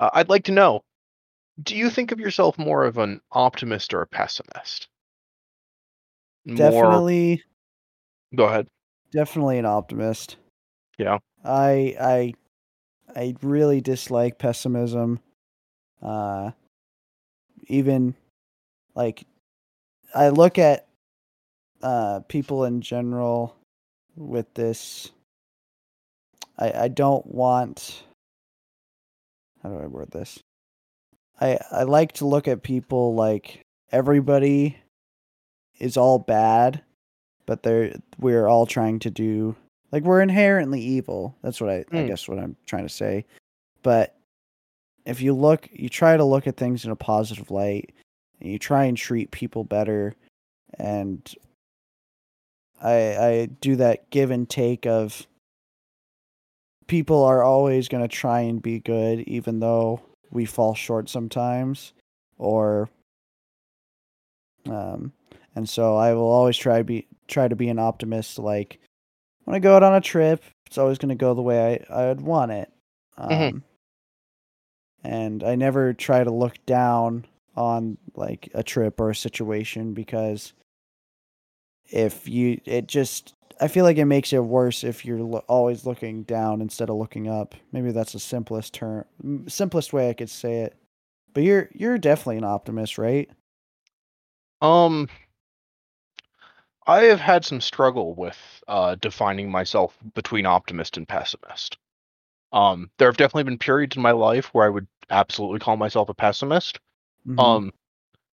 I'd like to know: Do you think of yourself more of an optimist or a pessimist? More. Definitely Go ahead. definitely an optimist. Yeah. I I I really dislike pessimism. Uh even like I look at uh people in general with this I I don't want how do I word this? I I like to look at people like everybody is all bad, but they're we're all trying to do like we're inherently evil. That's what I, I Hmm. guess what I'm trying to say. But if you look, you try to look at things in a positive light, and you try and treat people better, and I I do that give and take of people are always going to try and be good even though we fall short sometimes or um and so I will always try be try to be an optimist like when I go out on a trip it's always going to go the way I I'd want it um Mhm. and I never try to look down on like a trip or a situation because if you it just I feel like it makes it worse if you're lo- always looking down instead of looking up. Maybe that's the simplest term, simplest way I could say it. But you're you're definitely an optimist, right? Um, I have had some struggle with uh, defining myself between optimist and pessimist. Um, there have definitely been periods in my life where I would absolutely call myself a pessimist. Mhm. Um,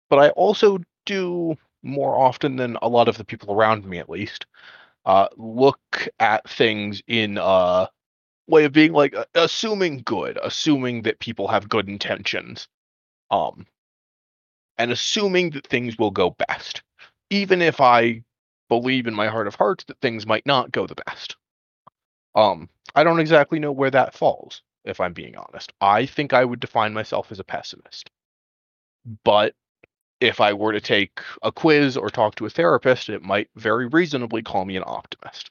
but I also do more often than a lot of the people around me, at least, uh, look at things in a way of being like assuming good, assuming that people have good intentions, um, and assuming that things will go best, even if I believe in my heart of hearts that things might not go the best. Um, I don't exactly know where that falls, if I'm being honest. I think I would define myself as a pessimist. But if I were to take a quiz or talk to a therapist, it might very reasonably call me an optimist.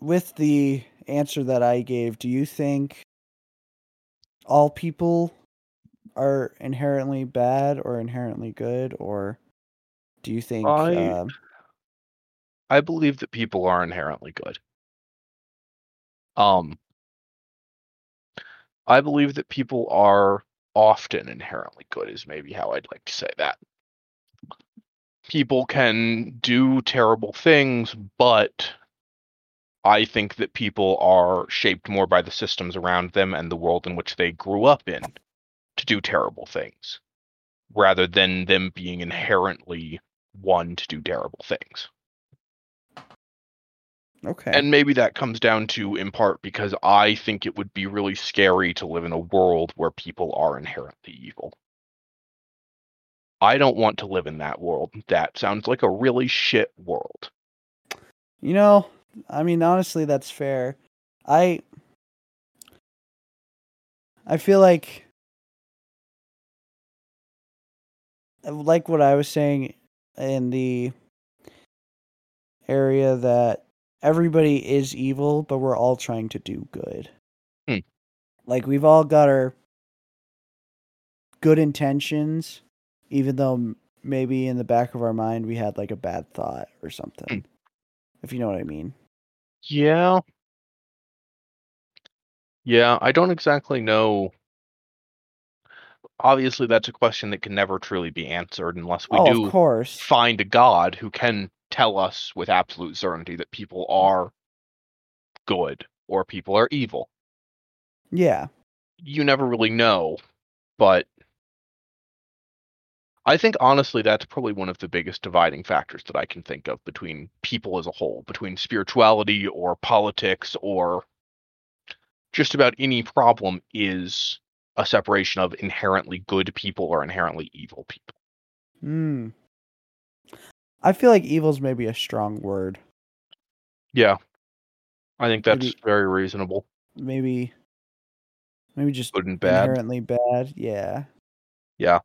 With the answer that I gave, do you think all people are inherently bad or inherently good, or do you think? I- um, I believe that people are inherently good. Um, I believe that people are often inherently good, is maybe how I'd like to say that. People can do terrible things, but I think that people are shaped more by the systems around them and the world in which they grew up in to do terrible things, rather than them being inherently one to do terrible things. Okay. And maybe that comes down to, in part, because I think it would be really scary to live in a world where people are inherently evil. I don't want to live in that world. That sounds like a really shit world. You know, I mean, honestly, that's fair. I I feel like like what I was saying in the area that everybody is evil, but we're all trying to do good. Hmm. Like we've all got our good intentions, even though maybe in the back of our mind we had like a bad thought or something. If you know what I mean. Yeah. Yeah, I don't exactly know. Obviously, that's a question that can never truly be answered unless we oh, do of course. find a god who can tell us with absolute certainty that people are good or people are evil. Yeah. you never really know, but I think honestly that's probably one of the biggest dividing factors that I can think of between people as a whole, between spirituality or politics or just about any problem is a separation of inherently good people or inherently evil people. Hmm. I feel like evil's maybe a strong word. Yeah. I think that's Maybe- very reasonable. Maybe maybe just Good and bad. inherently bad. Yeah. Yeah.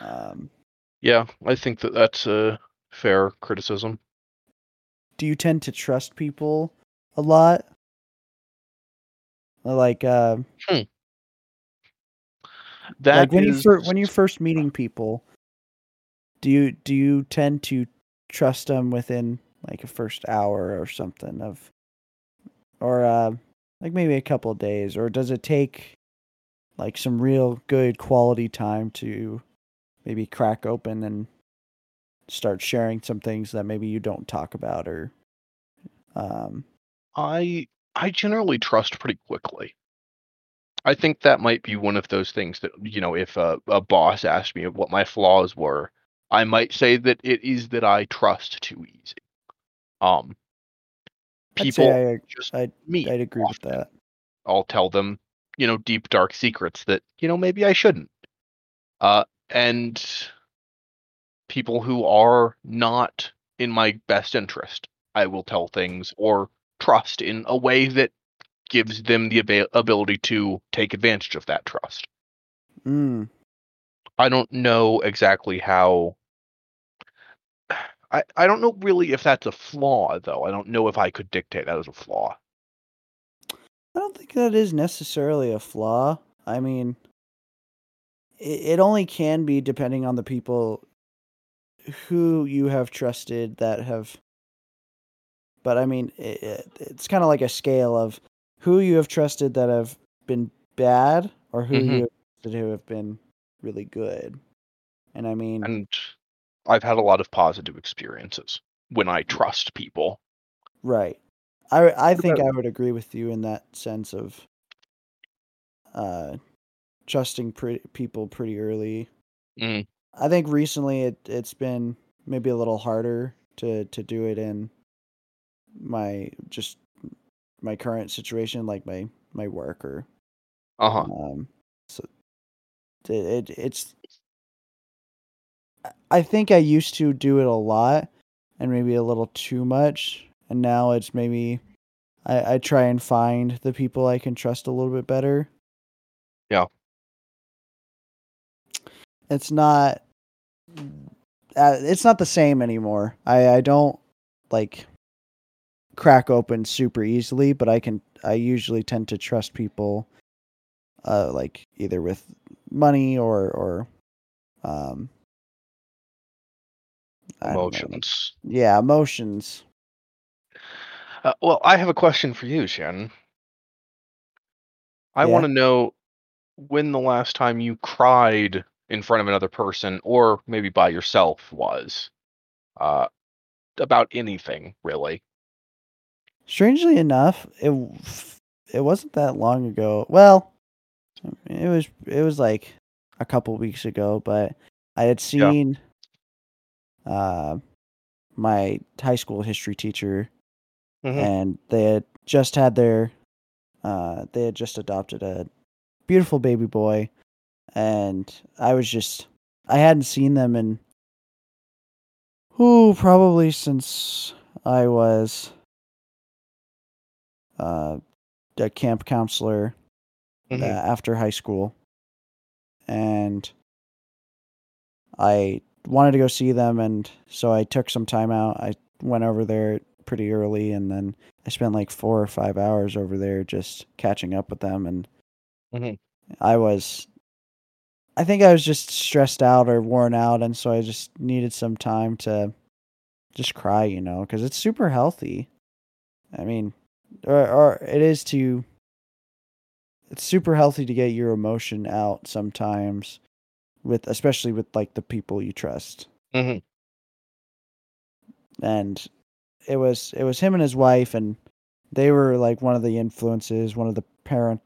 Um Yeah, I think that that's a fair criticism. do you tend to trust people a lot? Like uh That like when you is- fir- when you're first meeting people, do you do you tend to trust them within like a first hour or something of, or uh, like maybe a couple of days, or does it take like some real good quality time to maybe crack open and start sharing some things that maybe you don't talk about or um I I generally trust pretty quickly. I think that might be one of those things that you know, if a, a boss asked me what my flaws were, I might say that it is that I trust too easy. Um, I'd people say I, just I'd, me. I'd agree with that. I'll tell them, you know, deep dark secrets that you know maybe I shouldn't. Uh, and people who are not in my best interest, I will tell things or trust in a way that gives them the aba- ability to take advantage of that trust. Mm. I don't know exactly how. I, I don't know really if that's a flaw, though. I don't know if I could dictate that as a flaw. I don't think that is necessarily a flaw. I mean, it, it only can be depending on the people who you have trusted that have. But I mean, it, it, it's kind of like a scale of who you have trusted that have been bad or who Mhm. you have trusted who have been really good. And I mean, And I've had a lot of positive experiences when I trust people. Right. I I think I would agree with you in that sense of uh trusting pre- people pretty early. Mm. I think recently it it's been maybe a little harder to to do it in my just my current situation like my my work or Uh huh. um so it, it it's I- think I used to do it a lot and maybe a little too much and now it's maybe I, I try and find the people I can trust a little bit better. Yeah. It's not uh, it's not the same anymore. I I don't like crack open super easily, but I can I usually tend to trust people uh like either with money or or um Emotions. yeah, emotions. Uh, well, I have a question for you, Shannon. I Yeah. want to know when the last time you cried in front of another person, or maybe by yourself, was. Uh, about anything, really. Strangely enough, it it wasn't that long ago. Well, it was it was like a couple weeks ago, but I had Yeah. Uh, my high school history teacher, Mhm. and they had just had their uh, they had just adopted a beautiful baby boy, and I was just I hadn't seen them in who probably since I was uh, a camp counselor uh, Mhm. after high school, and I wanted to go see them, and so I took some time out. I went over there pretty early, and then I spent like four or five hours over there just catching up with them, and Mhm. I was. I think I was just stressed out or worn out, and so I just needed some time to just cry, you know, because it's super healthy. I mean, or or it is to. It's super healthy to get your emotion out sometimes, with especially with like the people you trust. Mhm. And it was it was him and his wife, and they were like one of the influences, one of the parent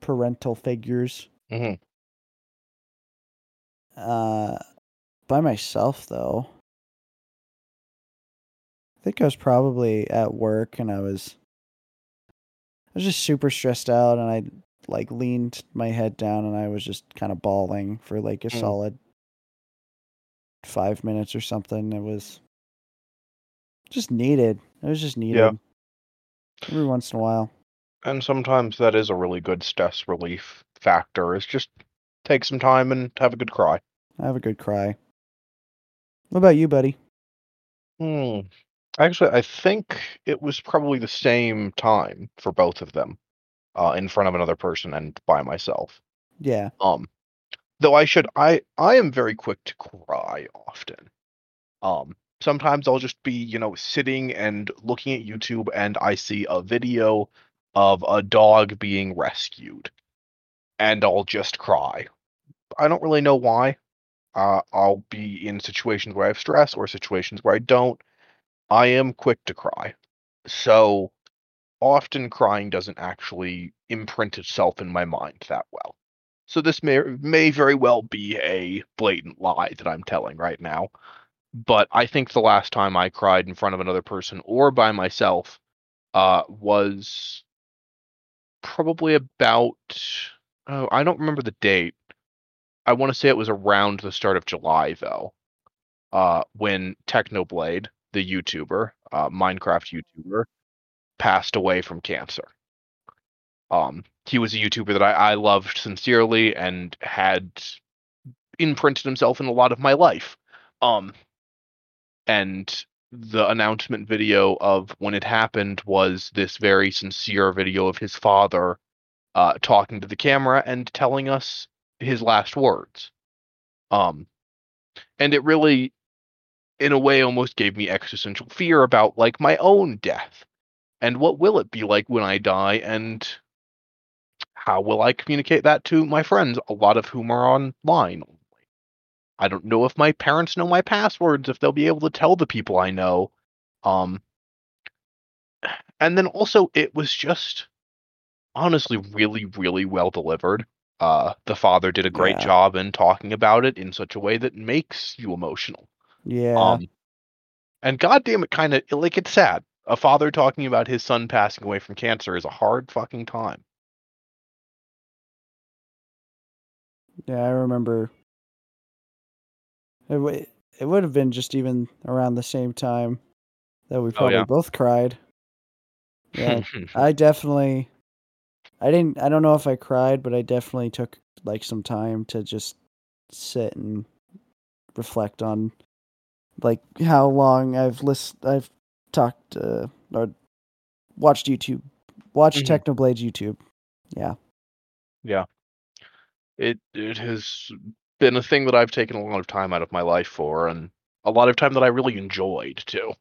parental figures. Mhm. Uh, by myself though. I think I was probably at work and I was I was just super stressed out and I like leaned my head down and I was just kind of bawling for like a Mm. solid 5 minutes or something. It was just needed. It was just needed. Every once in a while. And sometimes that is a really good stress relief factor. Is just take some time and have a good cry. I have a good cry. What about you, buddy? Hmm. Actually, I think it was probably the same time for both of them, uh, in front of another person and by myself. Yeah. Um, though I should, I I am very quick to cry often. Um, sometimes I'll just be, you know, sitting and looking at YouTube, and I see a video of a dog being rescued, and I'll just cry. I don't really know why. Uh, I'll be in situations where I have stress or situations where I don't. I am quick to cry. So often crying doesn't actually imprint itself in my mind that well. So this may may very well be a blatant lie that I'm telling right now. But I think the last time I cried in front of another person or by myself uh, was probably about oh, I don't remember the date. I want to say it was around the start of July though. Uh, when Technoblade, the YouTuber, uh, Minecraft YouTuber, passed away from cancer. Um, he was a YouTuber that I, I loved sincerely and had imprinted himself in a lot of my life. Um, and the announcement video of when it happened was this very sincere video of his father uh, talking to the camera and telling us his last words. Um, and it really, in a way, almost gave me existential fear about like my own death and what will it be like when I die and how will I communicate that to my friends, a lot of whom are online I don't know if my parents know my passwords, if they'll be able to tell the people I know. Um, and then also, it was just honestly really, really well delivered. Uh, the father did a great Yeah. job in talking about it in such a way that makes you emotional. Yeah. Um, and goddamn it, kind of like it's sad. A father talking about his son passing away from cancer is a hard fucking time. Yeah, I remember. It w- it would have been just even around the same time that we probably Oh, yeah. both cried. Yeah, I definitely. I didn't. I don't know if I cried, but I definitely took like some time to just sit and reflect on, like how long I've list. I've talked uh, or watched YouTube, watched Mhm. Technoblade's YouTube. Yeah. Yeah. It it has been a thing that I've taken a lot of time out of my life for, and a lot of time that I really enjoyed too.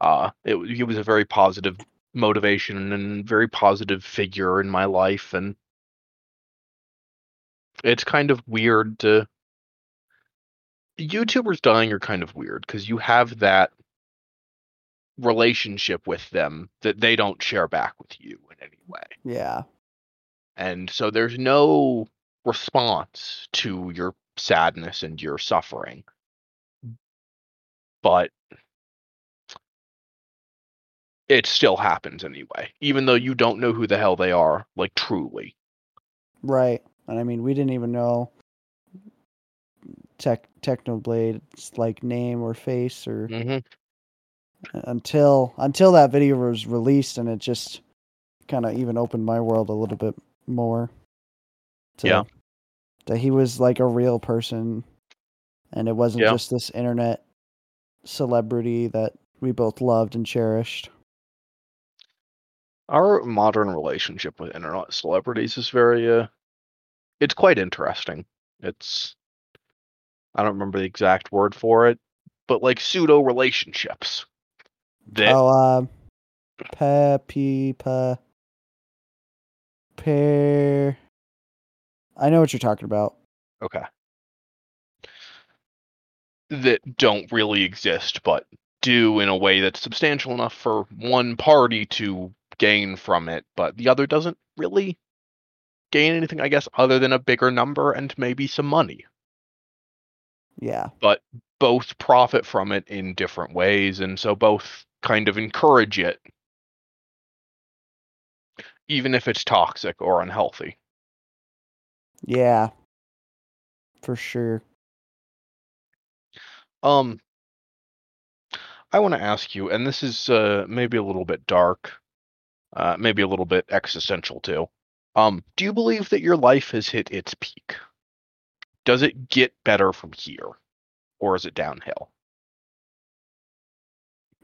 Uh, it he was a very positive motivation and very positive figure in my life, and it's kind of weird to YouTubers dying are kind of weird because you have that relationship with them that they don't share back with you in any way. Yeah. And so there's no response to your sadness and your suffering. But it still happens anyway, even though you don't know who the hell they are, like truly. Right. And I mean, we didn't even know Tech Technoblade's like name or face or hmm until until that video was released and it just kind of even opened my world a little bit more. To, Yeah. That he was like a real person and it wasn't Yeah. just this internet celebrity that we both loved and cherished. Our modern relationship with internet celebrities is very, uh, it's quite interesting. It's, I don't remember the exact word for it, but like pseudo relationships. That Oh, um, Pepe, pe, pair. I know what you're talking about. Okay. That don't really exist, but do in a way that's substantial enough for one party to gain from it, but the other doesn't really gain anything, I guess, other than a bigger number and maybe some money. Yeah, But Both profit from it in different ways, and so both kind of encourage it, even if it's toxic or unhealthy. yeah, for sure. Um, I want to ask you, and this is uh, maybe a little bit dark, uh, maybe a little bit existential too. Um, do you believe that your life has hit its peak? Does it get better from here, or is it downhill?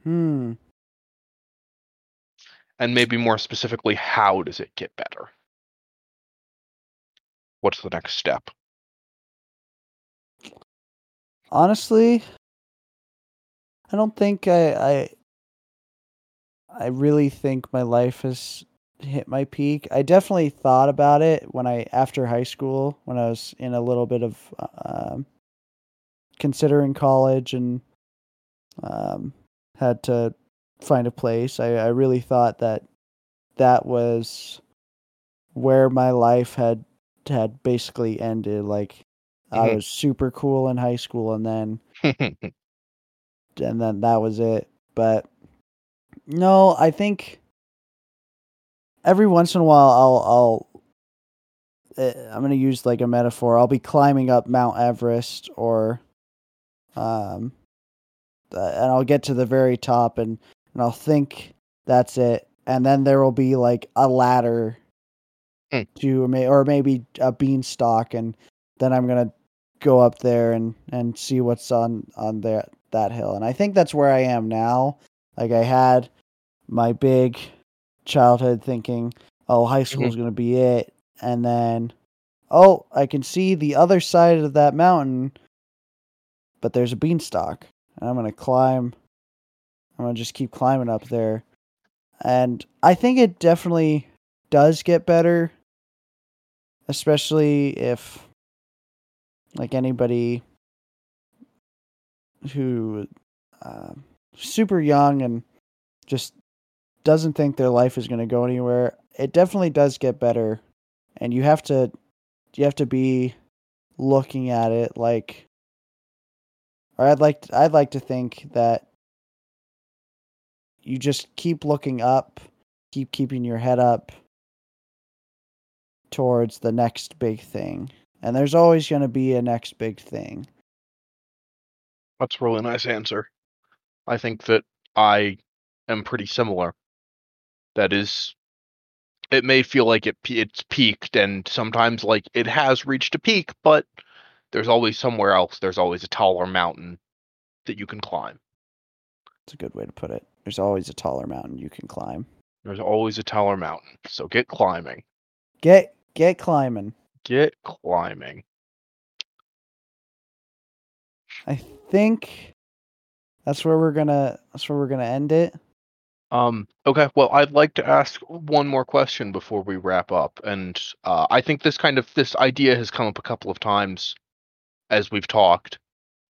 Hmm. And maybe more specifically, how does it get better? What's the next step? Honestly, I don't think I, I I really think my life has hit my peak. I definitely thought about it when I after high school when I was in a little bit of um, considering college and um, had to find a place. I, I really thought that that was where my life had had basically ended. Like I Mhm. was super cool in high school, and then and then that was it. But no, I think every once in a while I'll I'll uh, I'm gonna use like a metaphor. I'll be climbing up Mount Everest or um and I'll get to the very top and and I'll think that's it. And then there will be like a ladder Mm. to may or maybe a beanstalk and then I'm gonna go up there and and see what's on on there that hill. And I think that's where I am now. Like I had my big childhood thinking oh high school is gonna be it. And then oh I can see the other side of that mountain but there's a beanstalk I'm gonna climb I'm gonna just keep climbing up there and I think it definitely does get better, especially if like anybody who uh, super young and just doesn't think their life is going to go anywhere. It definitely does get better, and you have to you have to be looking at it like or I'd like I'd like to think that you just keep looking up, keep keeping your head up towards the next big thing. And there's always going to be a next big thing. That's a really nice answer. I think that I am pretty similar. That is, it may feel like it it's peaked, and sometimes like it has reached a peak, but there's always somewhere else. There's always a taller mountain that you can climb. It's a good way to put it. There's always a taller mountain you can climb. There's always a taller mountain. So get climbing. Get get climbing. Get climbing. I think that's where we're going to that's where we're to end it. Um, okay, well, I'd like to ask one more question before we wrap up, and uh, I think this kind of this idea has come up a couple of times as we've talked,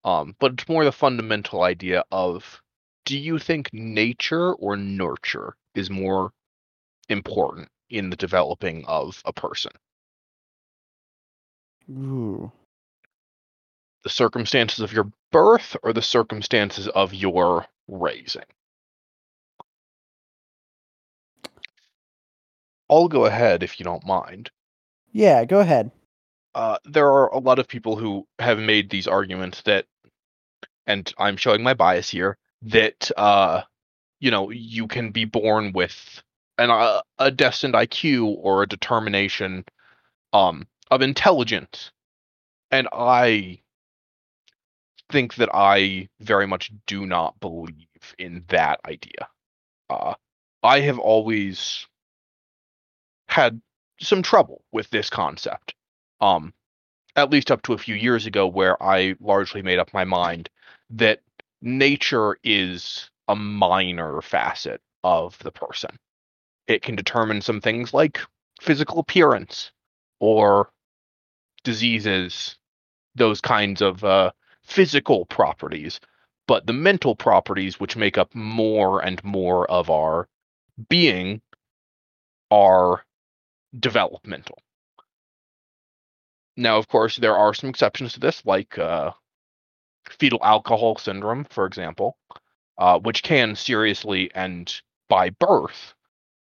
um, but it's more the fundamental idea of: Do you think nature or nurture is more important in the developing of a person? Ooh. The circumstances of your birth or the circumstances of your raising? I'll go ahead if you don't mind. Yeah, go ahead. Uh, there are a lot of people who have made these arguments that, and I'm showing my bias here, that uh, you know you can be born with an uh, a destined IQ or a determination um, of intelligence, and I think that I very much do not believe in that idea. Uh, I have always had some trouble with this concept um at least up to a few years ago where i largely made up my mind that nature is a minor facet of the person. It can determine some things like physical appearance or diseases those kinds of uh, physical properties but the mental properties which make up more and more of our being are developmental now, of course, there are some exceptions to this, like uh, fetal alcohol syndrome, for example, uh, which can seriously and by birth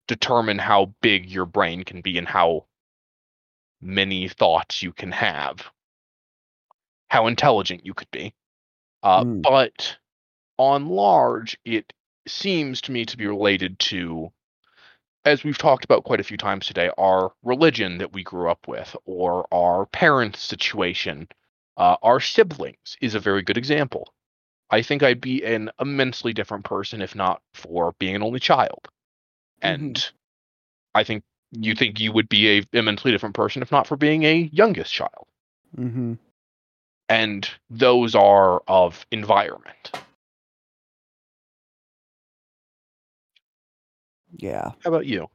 determine how big your brain can be and how many thoughts you can have, how intelligent you could be. Uh, Mm. But on large, it seems to me to be related to as we've talked about quite a few times today, our religion that we grew up with, or our parents' situation, uh, our siblings is a very good example. I think I'd be an immensely different person if not for being an only child. And I think you think you would be a immensely different person if not for being a youngest child. Mhm. And those are of environment. Yeah. How about you?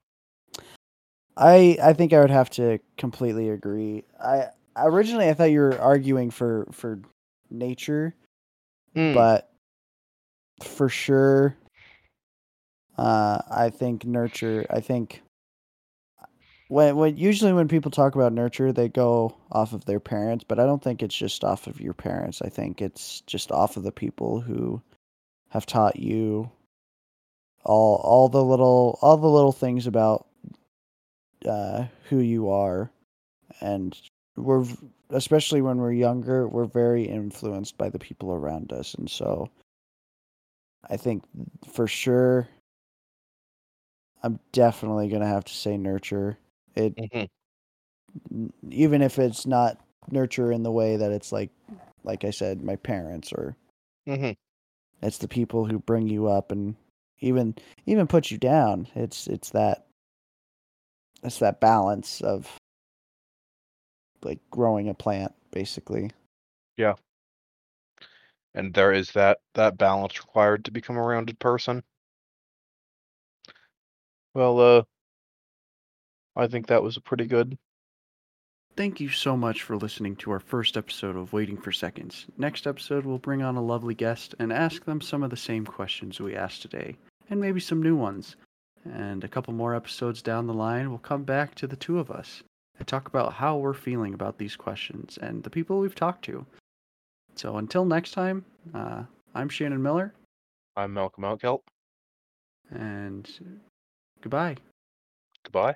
I I think I would have to completely agree. I originally I thought you were arguing for for nature, Hmm. but for sure uh I think nurture I think when when usually when people talk about nurture, they go off of their parents, but I don't think it's just off of your parents. I think it's just off of the people who have taught you all all the little all the little things about uh, who you are, and we're especially when we're younger, we're very influenced by the people around us, and so I think for sure, I'm definitely gonna have to say nurture. It Mhm. even if it's not nurture in the way that it's like like I said, my parents or Mhm. it's the people who bring you up and even even put you down. It's it's that it's that balance of like growing a plant basically. Yeah. And there is that that balance required to become a rounded person. Well, uh, I think that was a pretty good. Thank you so much for listening to our first episode of Waiting for Seconds. Next episode, we'll bring on a lovely guest and ask them some of the same questions we asked today, and maybe some new ones. And a couple more episodes down the line, we'll come back to the two of us and talk about how we're feeling about these questions and the people we've talked to. So until next time, uh, I'm Shannon Miller, I'm Malcolm Outkelp. and goodbye. Goodbye.